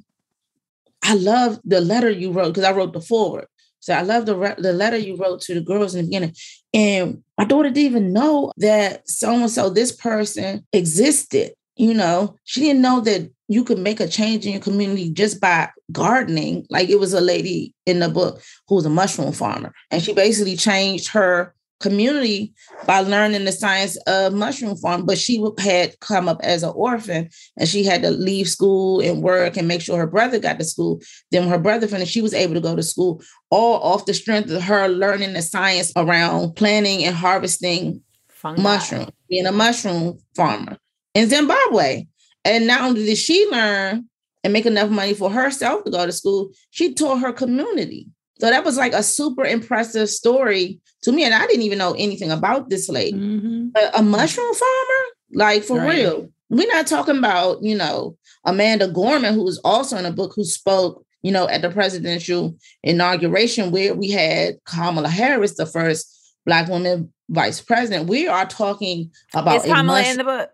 "I love the letter you wrote because I wrote the forward." So I love the re- the letter you wrote to the girls in the beginning, and my daughter didn't even know that so and so this person existed. You know, she didn't know that you could make a change in your community just by gardening. Like it was a lady in the book who was a mushroom farmer, and she basically changed her community by learning the science of mushroom farm but she had come up as an orphan and she had to leave school and work and make sure her brother got to school then her brother finished she was able to go to school all off the strength of her learning the science around planting and harvesting Fungi. mushroom being a mushroom farmer in zimbabwe and not only did she learn and make enough money for herself to go to school she taught her community so that was like a super impressive story to me. And I didn't even know anything about this lady. Mm-hmm. A, a, mushroom farmer? Like for right. real. We're not talking about, you know, Amanda Gorman, who was also in a book who spoke, you know, at the presidential inauguration where we had Kamala Harris, the first black woman vice president. We are talking about Is Kamala in the book?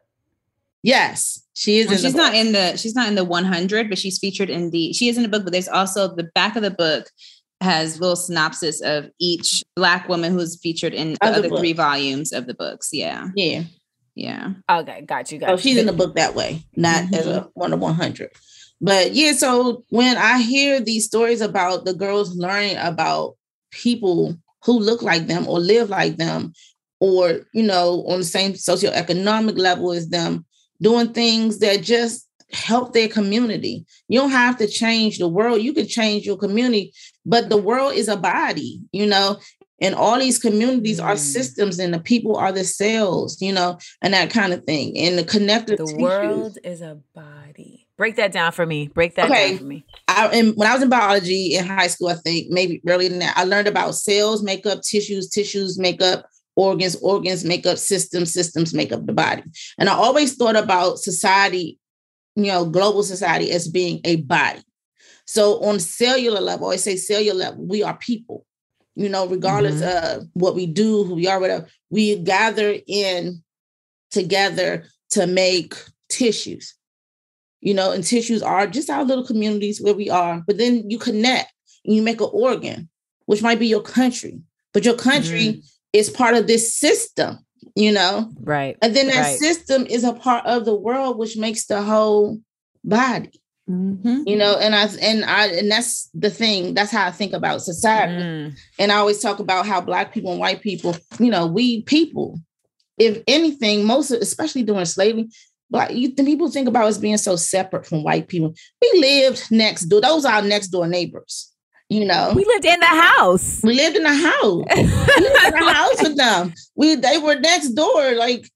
Yes, she is. Well, she's not in the she's not in the 100, but she's featured in the she is in the book. But there's also the back of the book has little synopsis of each black woman who's featured in the other, three volumes of the books. Yeah. Yeah. Yeah. Okay, got you. Got oh, you. she's in the book that way, not mm-hmm. as a one of one hundred. But yeah, so when I hear these stories about the girls learning about people who look like them or live like them, or you know, on the same socioeconomic level as them, doing things that just help their community. You don't have to change the world. You can change your community, but the world is a body, you know, and all these communities mm. are systems and the people are the cells, you know, and that kind of thing. And the connective The tissues. world is a body. Break that down for me. Break that okay. down for me. I and when I was in biology in high school, I think maybe earlier than that, I learned about cells make up tissues, tissues make up organs, organs make up systems, systems make up the body. And I always thought about society you know, global society as being a body. So on cellular level, I say cellular level, we are people. You know, regardless mm-hmm. of what we do, who we are, whatever, we gather in together to make tissues. You know, and tissues are just our little communities where we are. But then you connect and you make an organ, which might be your country. But your country mm-hmm. Is part of this system you know? Right. And then that right. system is a part of the world, which makes the whole body. Mm-hmm. You know, and I and I and that's the thing. That's how I think about society. Mm. And I always talk about how black people and white people, you know, we people. If anything, most of, especially during slavery, black you, people think about us being so separate from white people. We lived next door; those are our next door neighbors. You know, we lived in the house. We lived in the house. we lived in the house with them. We they were next door. Like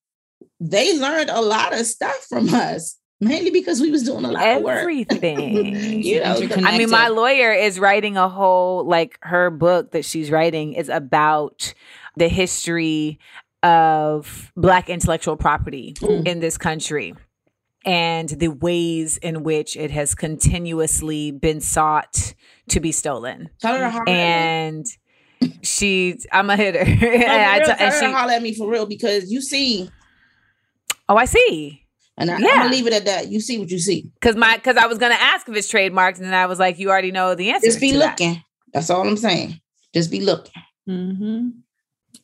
they learned a lot of stuff from us mainly because we was doing a lot everything. of work. Everything, you know, I mean, my lawyer is writing a whole like her book that she's writing is about the history of black intellectual property mm. in this country and the ways in which it has continuously been sought to be stolen. Tell her to and she, I'm a hitter. No, and I t- and she holler at me for real because you see. Oh, I see. And I, yeah. I'm gonna leave it at that. You see what you see. Cause my, cause I was gonna ask if it's trademarked, and then I was like, you already know the answer. Just be looking. That. That's all I'm saying. Just be looking. Mm-hmm.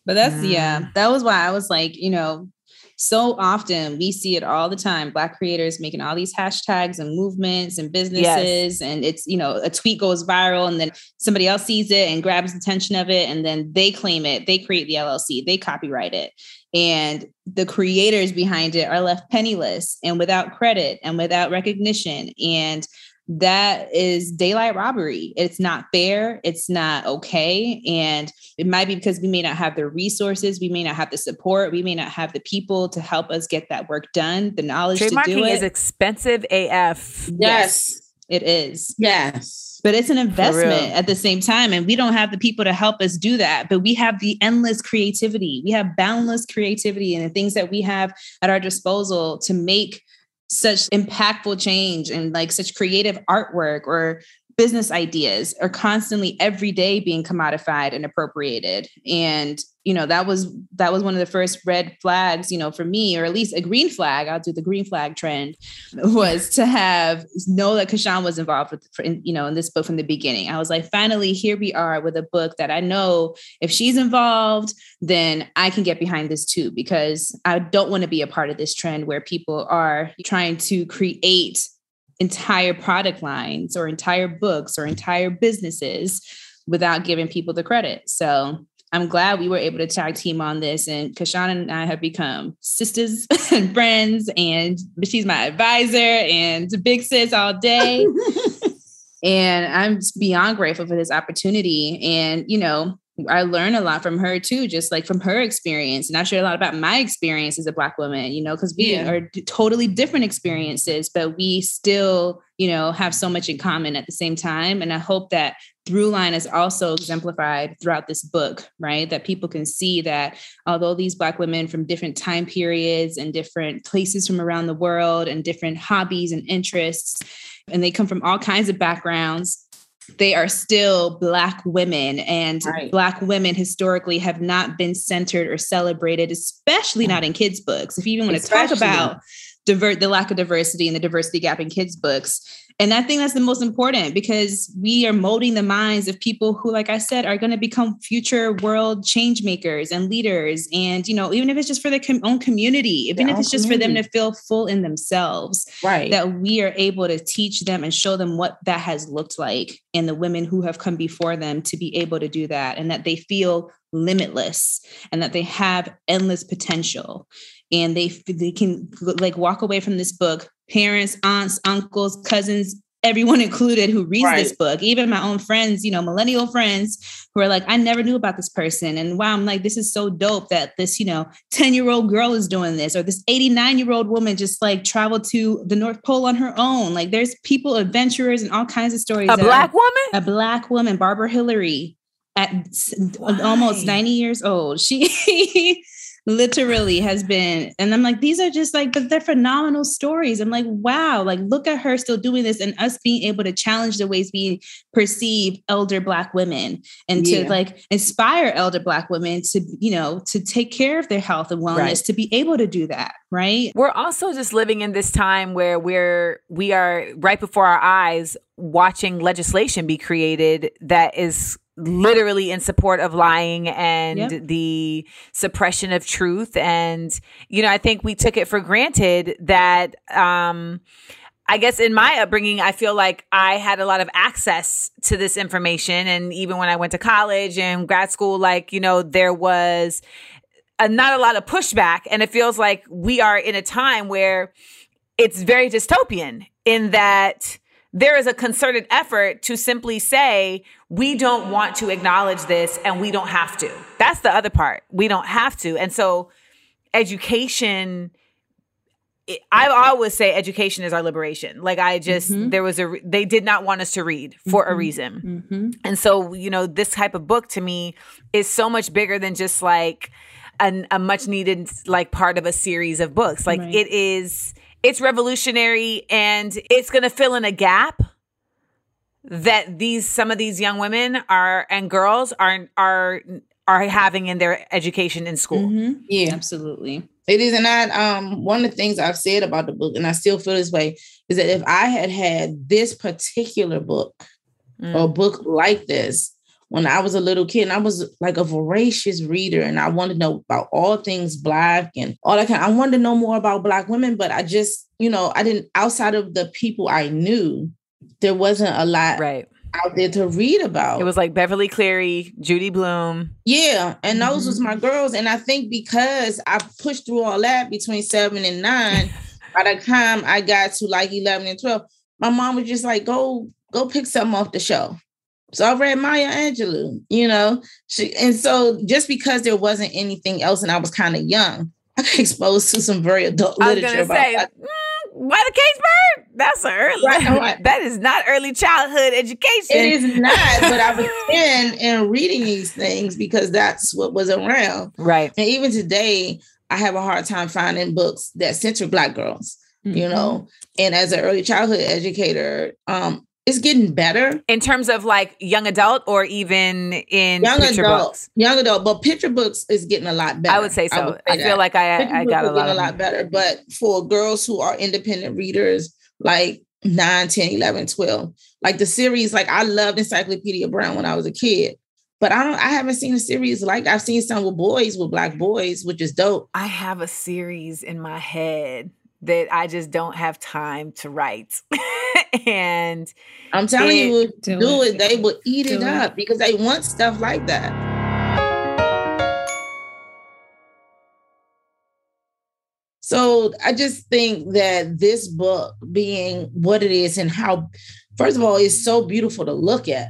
But that's mm. yeah. That was why I was like, you know, so often we see it all the time black creators making all these hashtags and movements and businesses yes. and it's you know a tweet goes viral and then somebody else sees it and grabs attention of it and then they claim it they create the llc they copyright it and the creators behind it are left penniless and without credit and without recognition and that is daylight robbery. It's not fair. It's not okay. And it might be because we may not have the resources, we may not have the support, we may not have the people to help us get that work done, the knowledge to do it. is expensive AF. Yes. It is. Yes. But it's an investment at the same time. And we don't have the people to help us do that. But we have the endless creativity. We have boundless creativity and the things that we have at our disposal to make such impactful change and like such creative artwork or business ideas are constantly every day being commodified and appropriated. And you know that was that was one of the first red flags you know for me or at least a green flag i'll do the green flag trend was to have know that cashawn was involved with you know in this book from the beginning. I was like finally here we are with a book that i know if she's involved then i can get behind this too because i don't want to be a part of this trend where people are trying to create entire product lines or entire books or entire businesses without giving people the credit. So I'm glad we were able to tag team on this. And CaShawn and I have become sisters and friends, and she's my advisor and big sis all day. and I'm beyond grateful for this opportunity. And, you know, I learn a lot from her too, just like from her experience. And I share a lot about my experience as a Black woman, you know, because we yeah. are totally different experiences, but we still, you know, have so much in common at the same time. And I hope that through line is also exemplified throughout this book, right? That people can see that although these Black women from different time periods and different places from around the world and different hobbies and interests, and they come from all kinds of backgrounds they are still black women and right. black women historically have not been centered or celebrated especially not in kids books if you even want to talk about divert the lack of diversity and the diversity gap in kids books and I think that's the most important because we are molding the minds of people who, like I said, are going to become future world change makers and leaders. And, you know, even if it's just for their com- own community, even their if it's just community. for them to feel full in themselves, right? That we are able to teach them and show them what that has looked like and the women who have come before them to be able to do that and that they feel limitless and that they have endless potential and they they can like walk away from this book. Parents aunts uncles cousins everyone included who reads right. this book. Even my own friends you know millennial friends who are like i never knew about this person. And wow i'm like this is so dope that this you know 10 year old girl is doing this or this 89 year old woman just like traveled to the north pole on her own. Like there's people adventurers and all kinds of stories a black woman? A black woman barbara hillary at Why? almost 90 years old. She literally has been and i'm like these are just like but they're phenomenal stories i'm like wow like look at her still doing this and us being able to challenge the ways we perceive elder black women and yeah. to like inspire elder black women to you know to take care of their health and wellness right. to be able to do that right we're also just living in this time where we're we are right before our eyes watching legislation be created that is literally in support of lying and yep. the suppression of truth and you know i think we took it for granted that um I guess in my upbringing, I feel like I had a lot of access to this information. And even when I went to college and grad school, like, you know, there was a, not a lot of pushback. And it feels like we are in a time where it's very dystopian in that there is a concerted effort to simply say, we don't want to acknowledge this and we don't have to. That's the other part. We don't have to. And so, education, I always say education is our liberation. Like, I just, mm-hmm. there was a, they did not want us to read for mm-hmm. a reason. Mm-hmm. And so, you know, this type of book to me is so much bigger than just like, an, a much needed like part of a series of books. Like right. it is it's revolutionary and it's going to fill in a gap that these some of these young women are and girls are are are having in their education in school. Mm-hmm. Yeah, absolutely. It is, and I um one of the things I've said about the book, and I still feel this way, is that if I had had this particular book mm. or book like this when I was a little kid, and I was like a voracious reader, and I wanted to know about all things black and all that kind. I wanted to know more about black women, but I just, you know, I didn't. Outside of the people I knew, there wasn't a lot right out there to read about. It was like Beverly Cleary, Judy Blume. Yeah, and those mm-hmm. was my girls, and I think because I pushed through all that between seven and nine, by the time I got to like eleven and twelve, my mom was just like, "Go, go pick something off the show." So I read Maya Angelou, you know, she, and so just because there wasn't anything else and I was kind of young, I got exposed to some very adult literature. I was gonna say, mm, why the caged bird? That's early. Right, right. That is not early childhood education. It is not, but I was 10 and reading these things because that's what was around. Right. And even today, I have a hard time finding books that center Black girls, Mm-hmm. you know. And as an early childhood educator, um, it's getting better. In terms of like young adult or even in Young picture adult, books. young adult, but picture books is getting a lot better. I would say so. I, say feel like I Picture I got a lot a lot better. But for girls who are independent readers, like 9, 10, 11, 12, like the series, like I loved Encyclopedia Brown when I was a kid. But I don't I haven't seen a series like I've seen some with boys with black boys, which is dope. I have a series in my head that I just don't have time to write. and I'm telling It- you, Do do, it. it. They will eat it Do it. up because they want stuff like that. So I just think that this book being what it is and how, first of all, it's so beautiful to look at.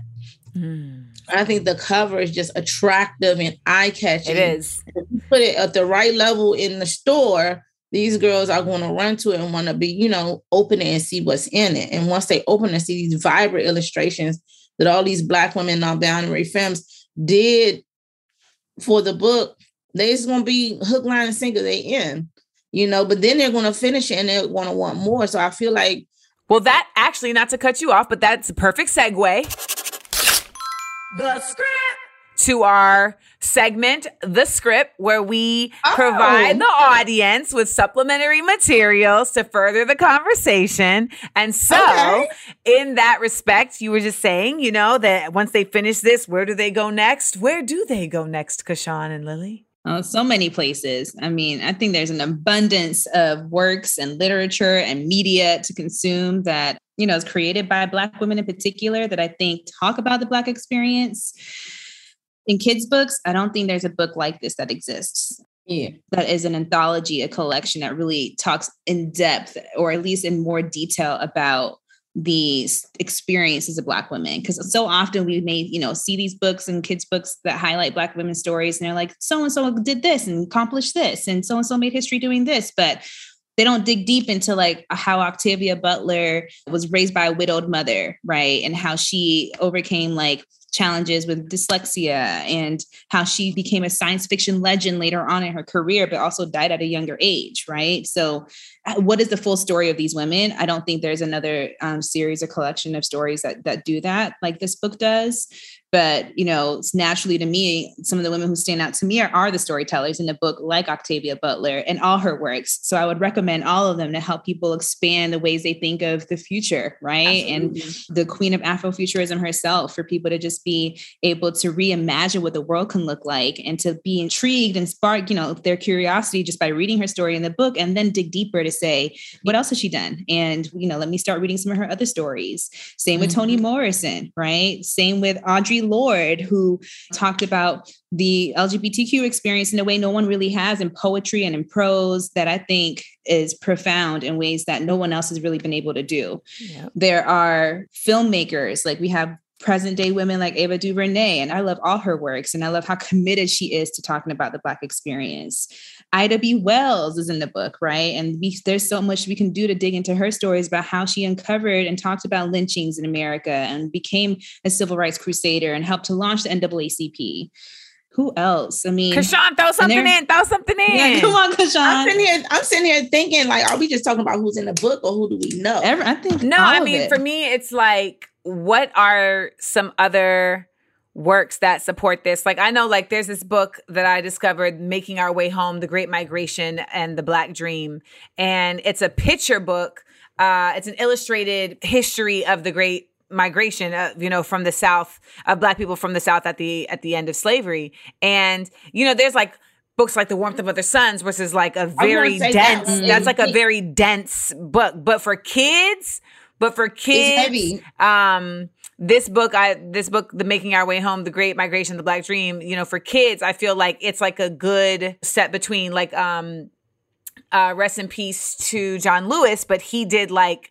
mm, I think the cover is just attractive and eye catching. it is. If you put it at the right level in the store, these girls are going to run to it and want to be, you know, open it and see what's in it. And once they open and see these vibrant illustrations that all these black women on Boundary Films did for the book, they just going to be hook, line, and sinker. They in, you know. But then they're going to finish it and they're going to want more. So I feel like Well, that actually, not to cut you off, but that's a perfect segue. The script to our segment, The Script, where we Oh. provide the audience with supplementary materials to further the conversation. And so, Okay. in that respect, you were just saying, you know, that once they finish this, where do they go next? Where do they go next, CaShawn and Lily? Oh, so many places. I mean, I think there's an abundance of works and literature and media to consume that, you know, is created by Black women in particular that I think talk about the Black experience. In kids' books, I don't think there's a book like this that exists. yeah, That is an anthology, a collection that really talks in depth or at least in more detail about these experiences of black women because so often we may you know see these books and kids books that highlight black women's stories and they're like so and so did this and accomplished this and so and so made history doing this but they don't dig deep into like how Octavia Butler was raised by a widowed mother, right? And how she overcame like challenges with dyslexia and how she became a science fiction legend later on in her career, but also died at a younger age, right? So, uh, what is the full story of these women? I don't think there's another um, series or collection of stories that that do that like this book does. But you know, it's naturally to me, some of the women who stand out to me are, are the storytellers in the book, like Octavia Butler and all her works. So I would recommend all of them to help people expand the ways they think of the future, right? And the queen of Afrofuturism herself, for people to just be able to reimagine what the world can look like and to be intrigued and spark, you know, their curiosity just by reading her story in the book and then dig deeper to say, what else has she done? And, you know, let me start reading some of her other stories. Same with mm-hmm. Toni Morrison, right? Same with Audre Lorde, who talked about the LGBTQ experience in a way no one really has in poetry and in prose that I think is profound in ways that no one else has really been able to do. There are filmmakers, like we have present day women like Ava DuVernay, and I love all her works, and I love how committed she is to talking about the Black experience. Ida B. Wells is in the book, right? And we, there's so much we can do to dig into her stories about how she uncovered and talked about lynchings in America and became a civil rights crusader and helped to launch the NAACP. Who else? I mean, CaShawn, throw something in. Throw something in. yeah, come on, I'm sitting here. I'm sitting here thinking, like, are we just talking about who's in the book or who do we know? Every, I think No, all I of mean, it. for me, it's like, what are some other works that support this? Like, I know, like, there's this book that I discovered, Making Our Way Home, The Great Migration and the Black Dream. And it's a picture book, uh, it's an illustrated history of the Great migration uh, you know from the south of black people from the south at the at the end of slavery and you know there's like books like the warmth of other suns which is like a very say that dense one. that's like a very dense book but for kids but for kids heavy. um this book i this book the making our way home the great migration the black dream you know for kids i feel like it's like a good set between like um uh rest in peace to john lewis but he did like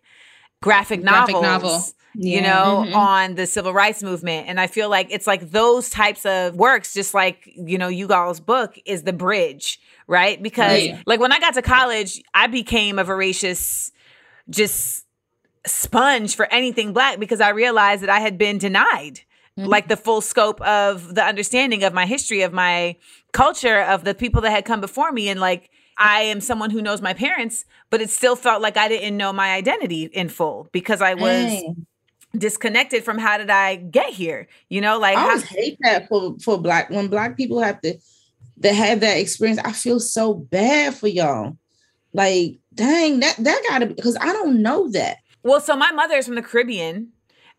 graphic, Graphic novels novel. you Yeah. know Mhm. on the civil rights movement and i feel like it's like those types of works just like you know you guys book is the bridge right because Right. like when i got to college i became a voracious just sponge for anything black because I realized that I had been denied mm-hmm. like the full scope of the understanding of my history, of my culture, of the people that had come before me. And like, I am someone who knows my parents, but it still felt like I didn't know my identity in full because I was. Hey. disconnected from how did I get here? You know, like I always hate that for for black when black people have to that have that experience. I feel so bad for y'all. Like, dang, that that gotta be because I don't know that. Well, so my mother is from the Caribbean.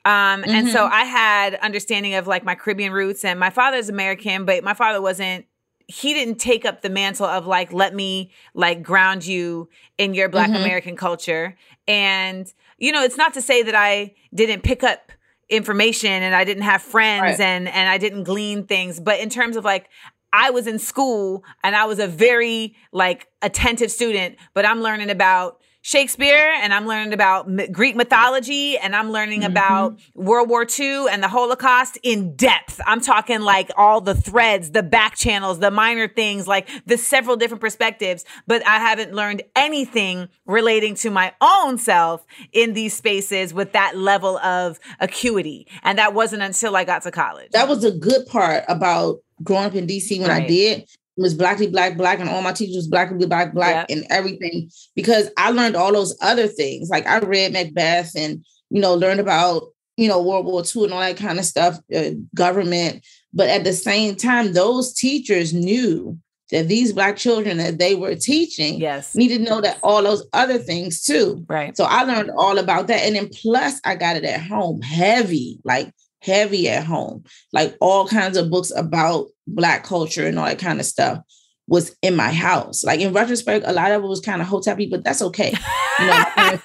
Um, mm-hmm. and so mm-hmm. I had understanding of like my Caribbean roots and my father's American, but my father wasn't he didn't take up the mantle of like let me like ground you in your black mm-hmm. american culture and you know it's not to say that i didn't pick up information and i didn't have friends right. and and i didn't glean things but in terms of like I was in school and I was a very like attentive student, but I'm learning about Shakespeare and I'm learning about Greek mythology and I'm learning mm-hmm. about World War II and the Holocaust in depth. I'm talking like all the threads, the back channels, the minor things, like the several different perspectives, but I haven't learned anything relating to my own self in these spaces with that level of acuity. And that wasn't until I got to college. That was a good part about growing up in DC when right. I did was blackly black black and all my teachers was blackly black black and everything because I learned all those other things. Like I read Macbeth and you know learned about you know World War II and all that kind of stuff, uh, government. But at the same time, those teachers knew that these black children that they were teaching yes. needed to know that all those other things too. Right. So I learned all about that. And then plus I got it at home heavy, like heavy at home, like all kinds of books about black culture and all that kind of stuff was in my house. Like in retrospect, a lot of it was kind of hotep but that's okay. You know, parents,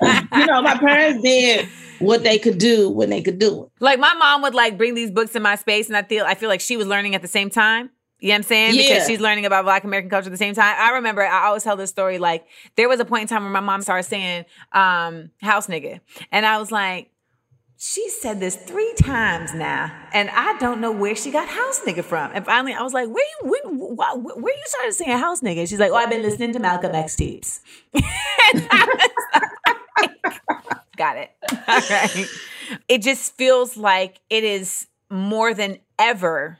you know, my parents did what they could do when they could do it. Like my mom would like bring these books in my space, and I feel I feel like she was learning at the same time. You know what I'm saying? Yeah. Because she's learning about Black American culture at the same time. I remember I always tell this story like there was a point in time where my mom started saying um, house nigga. And I was like, she said this three times now, and I don't know where she got house nigga from. And finally, I was like, "Where you when, why, where you started saying house nigga?" She's like, "Oh, I've been listening to Malcolm X tapes." got it. All right. It just feels like it is more than ever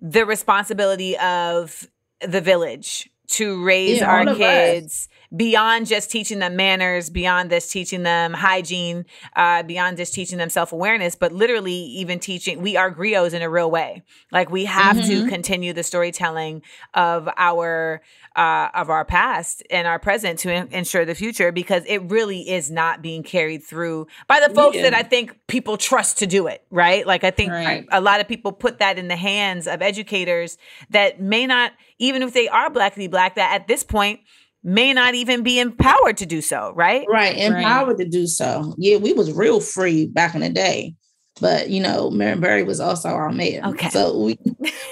the responsibility of the village to raise yeah, our kids beyond just teaching them manners, beyond just teaching them hygiene, uh, beyond just teaching them self awareness, but literally even teaching. We are griots in a real way. Like we have mm-hmm. to continue the storytelling of our uh, of our past and our present to in- ensure the future because it really is not being carried through by the folks yeah. that I think people trust to do it, right? Like I think right. a lot of people put that in the hands of educators that may not, even if they are blackly black, that at this point may not even be empowered to do so, right? Right, empowered right. to do so. Yeah, we was real free back in the day. But you know, Marion Barry was also our mayor. Okay. So we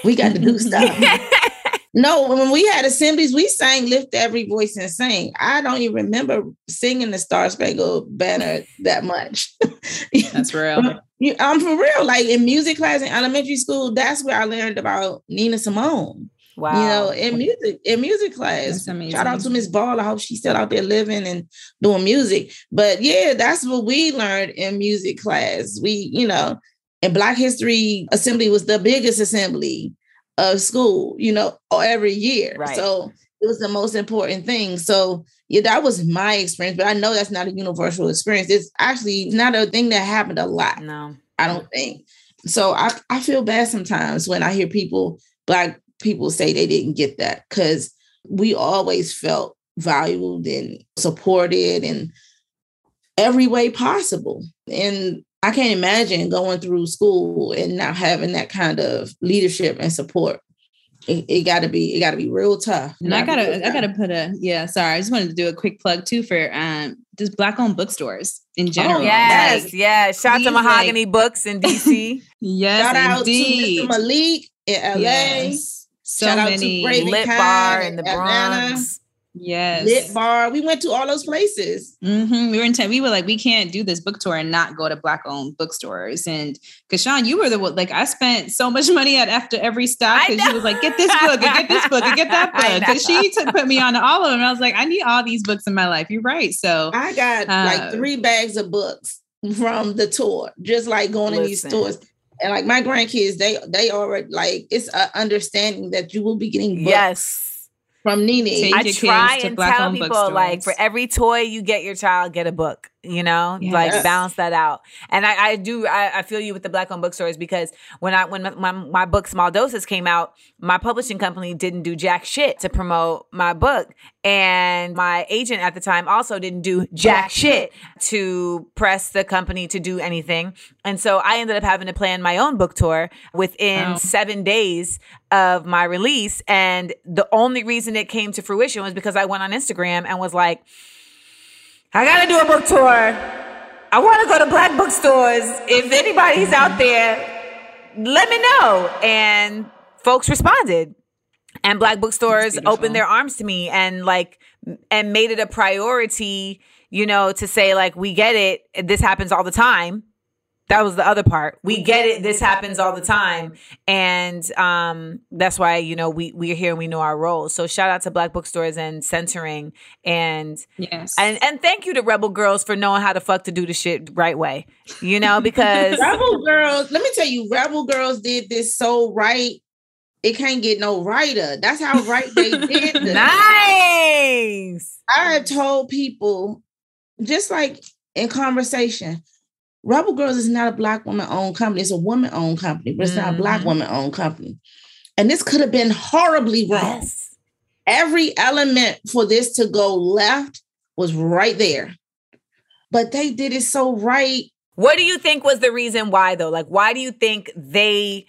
we got to do stuff. no, when we had assemblies, we sang Lift Every Voice and Sing. I don't even remember singing the Star Spangled Banner that much. That's real. I'm for real. Like in music class in elementary school, that's where I learned about Nina Simone. Wow. You know, in music, in music class. Shout out to Miss Ball. I hope she's still out there living and doing music. But yeah, that's what we learned in music class. We, you know, and Black History Assembly was the biggest assembly of school, you know, every year. Right. So it was the most important thing. So yeah, that was my experience, but I know that's not a universal experience. It's actually not a thing that happened a lot. No, I don't think. So I, I feel bad sometimes when I hear people, black people say they didn't get that because we always felt valued and supported in every way possible. And I can't imagine going through school and not having that kind of leadership and support. It, it got to be it got to be real tough. And I gotta I gotta put a yeah. Sorry, I just wanted to do a quick plug too for um just black owned bookstores in oh, general. Oh, yes, like, yeah. Shout to Mahogany like, Books in DC. yes, shout indeed. out to Mr. Malik in LA. Yes so Shout many Lit Bar in the Bronx. Yes. Lit Bar. We went to all those places. Mm-hmm. We were intent. We were like, we can't do this book tour and not go to black owned bookstores. And CaShawn, you were the one. Like, I spent so much money at after every stop because she was like, get this book and get this book and get that book. Because she took, put me on to all of them. I was like, I need all these books in my life. You're right. So I got uh, like three bags of books from the tour, just like going listen. in these stores. And like my grandkids, they they already like it's an understanding that you will be getting books. Yes from Nene. I try and tell people like for every toy you get your child, get a book. You know, yes. like balance that out. And I, I do. I, I, feel you with the black owned bookstores because when I when my, my book Small Doses came out, my publishing company didn't do jack shit to promote my book, and my agent at the time also didn't do jack shit to press the company to do anything. And so I ended up having to plan my own book tour within wow. seven days of my release. And the only reason it came to fruition was because I went on Instagram and was like I gotta do a book tour. I want to go to black bookstores. If anybody's out there, let me know. And folks responded. And black bookstores opened their arms to me and like and made it a priority, you know, to say like we get it. This happens all the time that was the other part. We get it. This happens all the time, and um, that's why you know we we're here and we know our roles. So shout out to Black bookstores and censoring, and yes, and and thank you to Rebel Girls for knowing how to fuck to do the shit right way. You know because Rebel Girls. Let me tell you, Rebel Girls did this so right. It can't get no righter. That's how right they did. This. nice. I have told people, just like in conversation Rebel Girls is not a black woman owned company. It's a woman owned company, but it's mm-hmm. not a black mm-hmm. woman owned company. And this could have been horribly wrong. Yes. Every element for this to go left was right there. But they did it so right. What do you think was the reason why, though? Like, why do you think they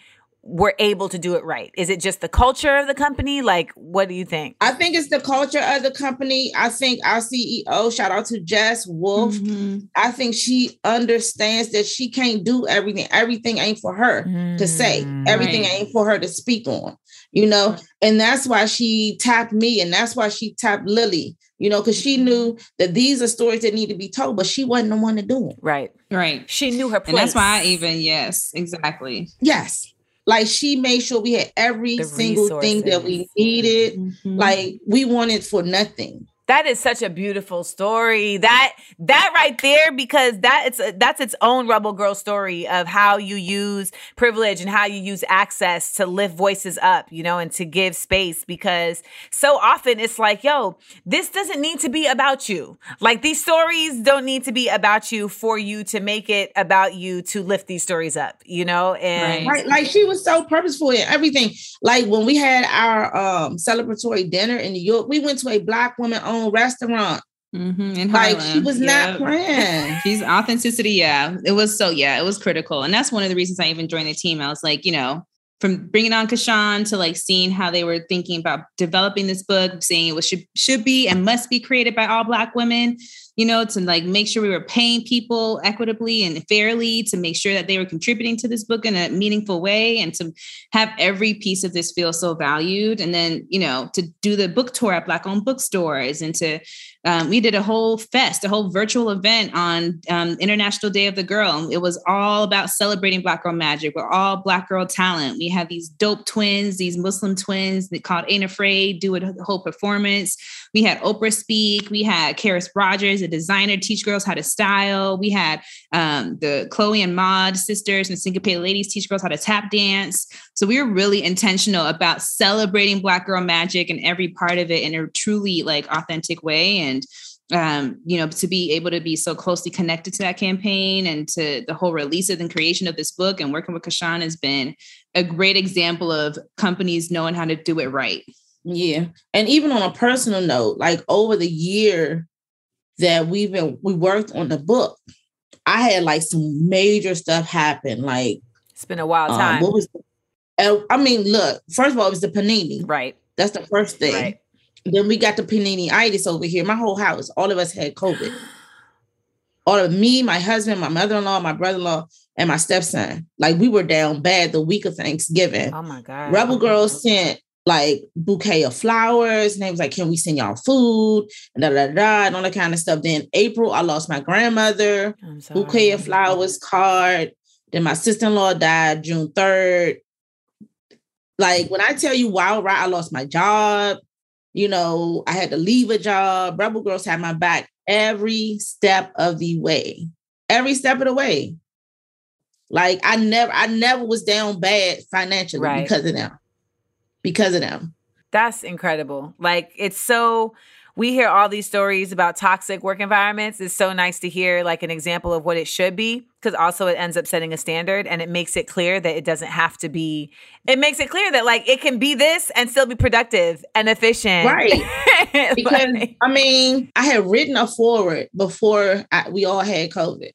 were able to do it right? Is it just the culture of the company? Like, what do you think? I think it's the culture of the company. I think our CEO, shout out to Jes Wolfe, mm-hmm. I think she understands that she can't do everything. Everything ain't for her mm-hmm. to say, mm, everything right. ain't for her to speak on, you know? And that's why she tapped me and that's why she tapped Lily. You know, because she knew that these are stories that need to be told, but she wasn't the one to do it. Right. Right. She knew her place. And that's why I even, yes, exactly. Yes. Like she made sure we had every the single resources. thing that we needed. Mm-hmm. Like we wanted for nothing. That is such a beautiful story. That that right there, because that it's a, that's its own rebel girl story of how you use privilege and how you use access to lift voices up, you know, and to give space. Because so often it's like, yo, this doesn't need to be about you. Like these stories don't need to be about you for you to make it about you to lift these stories up, you know. And right, like she was so purposeful in everything. Like when we had our um celebratory dinner in New York, we went to a black woman owned own restaurant. Mm-hmm, like she was not playing. She's authenticity. Yeah, it was so. Yeah, it was critical, and that's one of the reasons I even joined the team. I was like, you know, from bringing on CaShawn to like seeing how they were thinking about developing this book, saying it was should should be and must be created by all Black women you know, to like make sure we were paying people equitably and fairly, to make sure that they were contributing to this book in a meaningful way, and to have every piece of this feel so valued. And then, you know, to do the book tour at Black owned bookstores and to um, we did a whole fest, a whole virtual event on um, International Day of the Girl. It was all about celebrating Black Girl Magic. We're all Black girl talent. We have these dope twins, these Muslim twins that called Ain't Afraid, do a whole performance. We had Oprah speak. We had Karis Rogers, a designer, teach girls how to style. We had um, the Chloe and Maud sisters and Syncopated Ladies teach girls how to tap dance. So we were really intentional about celebrating Black girl magic and every part of it in a truly like authentic way and um, you know, to be able to be so closely connected to that campaign and to the whole release of and creation of this book and working with CaShawn has been a great example of companies knowing how to do it right. Yeah. And even on a personal note, like over the year that we've been we worked on the book, I had like some major stuff happen. Like it's been a wild um, time. what was the, I mean, look, first of all, it was the panini. Right. That's the first thing. Right. Then we got the panini-itis over here. My whole house, all of us had COVID. All of me, my husband, my mother-in-law, my brother-in-law, and my stepson. Like we were down bad the week of Thanksgiving. Oh my God. Rebel Girls sent like bouquet of flowers. And they was like, can we send y'all food? And da da da and all that kind of stuff. Then April, I lost my grandmother, bouquet of flowers, card. Then my sister-in-law died June 3rd. Like when I tell you wild ride, I lost my job. You know, I had to leave a job. Rebel Girls had my back every step of the way. Every step of the way. Like I never, I never was down bad financially right. because of them. Because of them. That's incredible. Like it's so we hear all these stories about toxic work environments. It's so nice to hear like an example of what it should be because also it ends up setting a standard and it makes it clear that it doesn't have to be it makes it clear that like it can be this and still be productive and efficient. Right. because I mean, I had written a forward before I, we all had COVID.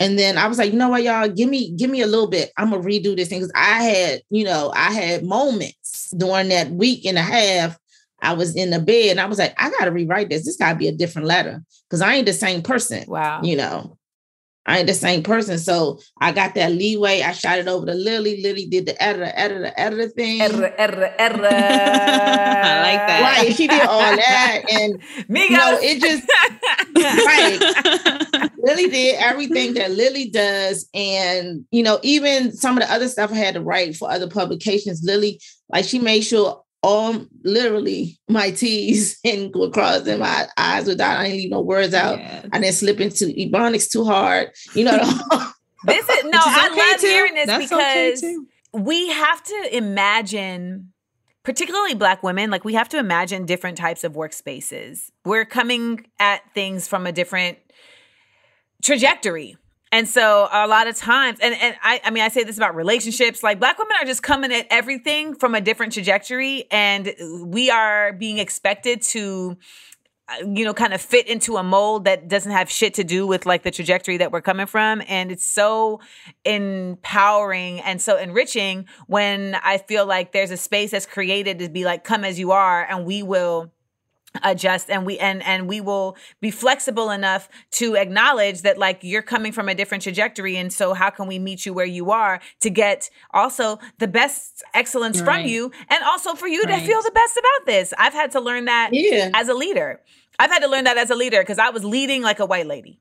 And then I was like, you know what, y'all, give me, give me a little bit. I'm gonna redo this thing because I had, you know, I had moments during that week and a half I was in the bed and I was like, I got to rewrite this. This got to be a different letter because I ain't the same person. Wow. You know, I ain't the same person. So I got that leeway. I shot it over to Lily. Lily did the editor, editor, editor thing. Editor, editor, editor. I like that. Right. She did all that. And Me you know, it just right. Lily did everything that Lily does. And, you know, even some of the other stuff I had to write for other publications, Lily, like she made sure all literally my T's and go across and my eyes without I didn't leave no words out. Yeah. I didn't slip into ebonics too hard. You know. this is no, I okay love too. hearing this That's because okay we have to imagine particularly black women like we have to imagine different types of workspaces we're coming at things from a different trajectory and so a lot of times, and, and I, I mean, I say this about relationships, like black women are just coming at everything from a different trajectory. And we are being expected to uh, you know, kind of fit into a mold that doesn't have shit to do with like the trajectory that we're coming from. And it's so empowering and so enriching when I feel like there's a space that's created to be like, come as you are, and we will adjust and we and and we will be flexible enough to acknowledge that like you're coming from a different trajectory and so how can we meet you where you are to get also the best excellence right. from you and also for you right. to feel the best about this i've had to learn that yeah. as a leader i've had to learn that as a leader because i was leading like a white lady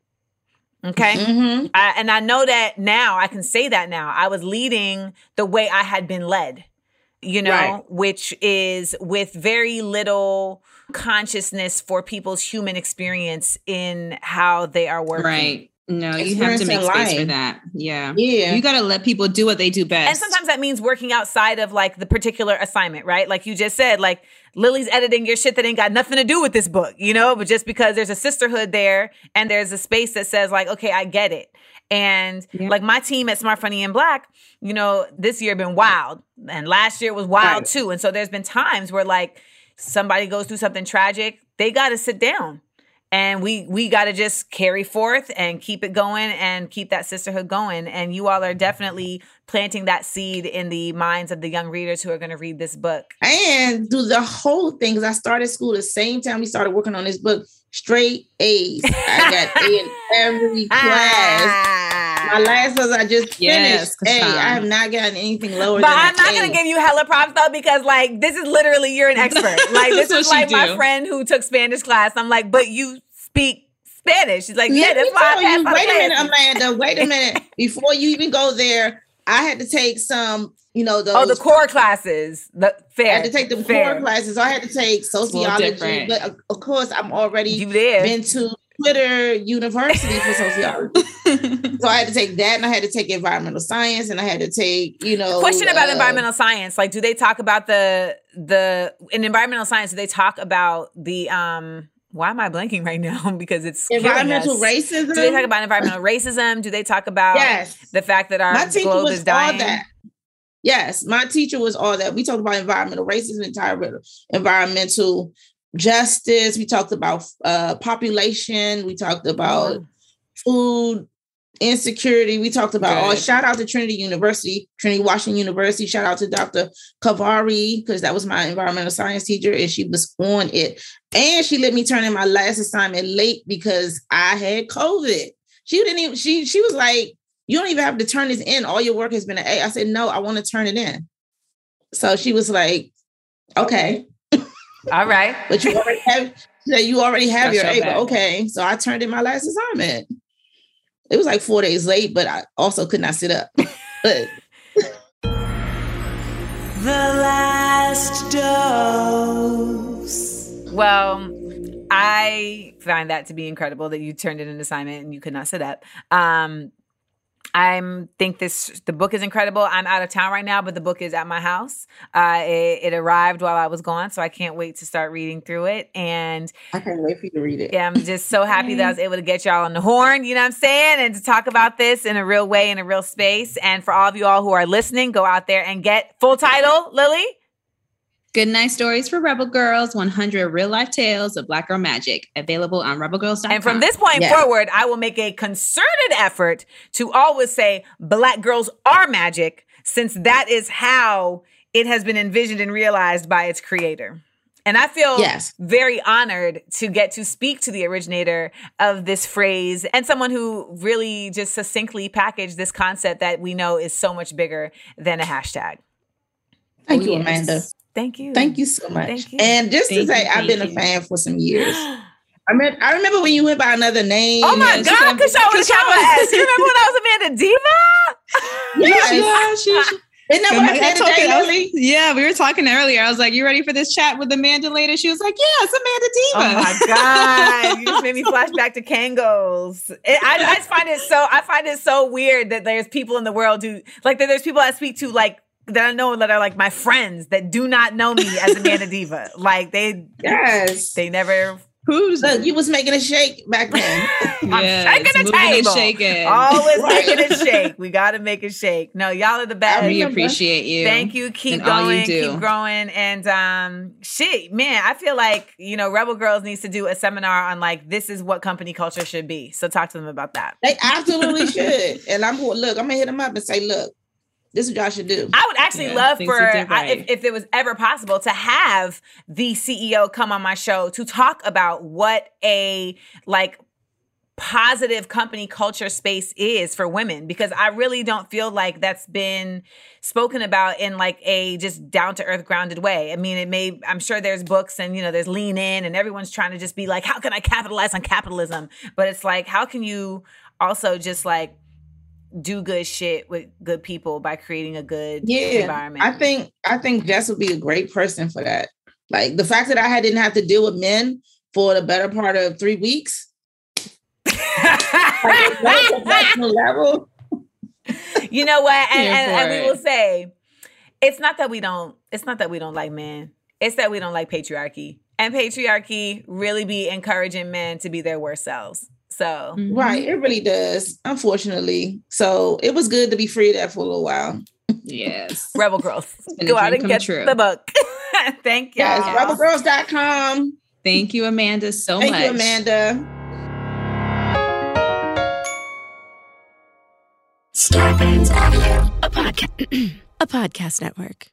Okay. Mm-hmm. I, and I know that now, I can say that now. I was leading the way I had been led, you know, right. which is with very little consciousness for people's human experience in how they are working. Right. No, you have to make space life. for that. Yeah. Yeah. You got to let people do what they do best. And sometimes that means working outside of like the particular assignment, right? Like you just said, like Lily's editing your shit that ain't got nothing to do with this book, you know, but just because there's a sisterhood there and there's a space that says, like, okay, I get it. And yeah. like my team at Smart Funny and Black, you know, this year been wild. And last year was wild right. too. And so there's been times where like somebody goes through something tragic, they got to sit down. And we we got to just carry forth and keep it going and keep that sisterhood going. And you all are definitely planting that seed in the minds of the young readers who are going to read this book. And do the whole thing because i started school the same time we started working on this book straight a's. I got a in every class ah. My last ones I just yes, finished. Hey, I have not gotten anything lower. Than But I'm not going to give you hella props though because like this is literally you're an expert. Like this is like my friend who took Spanish class. I'm like, but you speak Spanish. She's like, yeah, Let that's why. You, wait a minute, Amanda. Wait a minute. Before you even go there, I had to take some you know, those, oh, the core classes. The fair. I had to take the fair. core classes. So I had to take sociology, but uh, of course, I'm already you there. been to Twitter University for sociology. So I had to take that and I had to take environmental science and I had to take, you know. Question about uh, environmental science. Like, do they talk about the the in environmental science, do they talk about the um why am I blanking right now? because it's environmental racism. Do they talk about environmental racism? Do they talk about yes. the fact that our globe is dying? Yes, my teacher was all that. We talked about environmental racism, entire environmental justice. We talked about uh, population. We talked about mm. food insecurity. We talked about Good. oh, shout out to Trinity University, Trinity Washington University. Shout out to Dr. Kavari because that was my environmental science teacher, and she was on it. And she let me turn in my last assignment late because I had COVID. She didn't even. She she was like, "You don't even have to turn this in. All your work has been an A." I said, "No, I want to turn it in." So she was like, Okay. All right. But you already have so you already have That's your bag. Okay. So I turned in my last assignment. It was like four days late, but I also could not sit up. but The last dose. Well, I find that to be incredible that you turned in an assignment and you could not sit up. Um, I think this the book is incredible. I'm out of town right now, but the book is at my house. Uh, it, it arrived while I was gone, so I can't wait to start reading through it. And I can't wait for you to read it. yeah, I'm just so happy that I was able to get y'all on the horn, you know what I'm saying? And to talk about this in a real way, in a real space. And for all of you all who are listening, go out there and get full title, Lily. Good Night Stories for Rebel Girls 100 Real Life Tales of Black Girl Magic, available on rebelgirls.com. And from this point Yeah. forward, I will make a concerted effort to always say black girls are magic, since that is how it has been envisioned and realized by its creator. And I feel Yes. very honored to get to speak to the originator of this phrase and someone who really just succinctly packaged this concept that we know is so much bigger than a hashtag. Thank Oh, you, yes. Amanda. Thank you. Thank you so much. Thank you. And just to say, you, I've been thank a fan for some years. I mean, I remember when you went by another name. Oh my and God, stuff. CaShawn with a capital S. You remember when I was Amanda Diva? Yes. Yeah, she, she, Isn't that what I said today, you- I was- Lily? yeah, we were talking earlier. I was like, "You ready for this chat with Amanda later?" She was like, "Yeah, it's Amanda Diva." Oh my god! You just made me flash back to Kangos. It, I, I just find it so. I find it so weird that there's people in the world who like that. There's people I speak to like that I know that are like my friends that do not know me as Amanda Diva. Like they Yes. they never. Who's Look, you was making a shake back then. I'm Yes, shaking the moving and table. shaking. Always Right. making it shake. We got to make it shake. No, y'all are the best. we appreciate you. Thank you. Keep and all you going. Keep growing. And um shit, man, I feel like, you know, Rebel Girls needs to do a seminar on like this is what company culture should be. So talk to them about that. they absolutely should. And I'm going, look, I'm gonna hit them up and say, look, this is what y'all should do. I would actually Yeah, love for you did I, if, if it was ever possible to have the CEO come on my show to talk about what a like positive company culture space is for women because I really don't feel like that's been spoken about in like a just down to earth grounded way. I mean, it may I'm sure there's books and you know there's lean in and everyone's trying to just be like how can I capitalize on capitalism? But it's like how can you also just like do good shit with good people by creating a good yeah. environment. I think I think Jess would be a great person for that. Like the fact that I didn't have to deal with men for the better part of three weeks. Like, at that professional level. you know what? And, and, and we will say, it's not that we don't. It's not that we don't like men. It's that we don't like patriarchy. And patriarchy really be encouraging men to be their worst selves. So. Right. Mm-hmm. It really does, unfortunately. So it was good to be free of that for a little while. Yes. rebel girls, go out and get true. the book. Thank you. Yes, rebelgirls.com. Thank you, Amanda, so Thank much. you, Amanda. Starburns Audio, a podcast, a podcast network.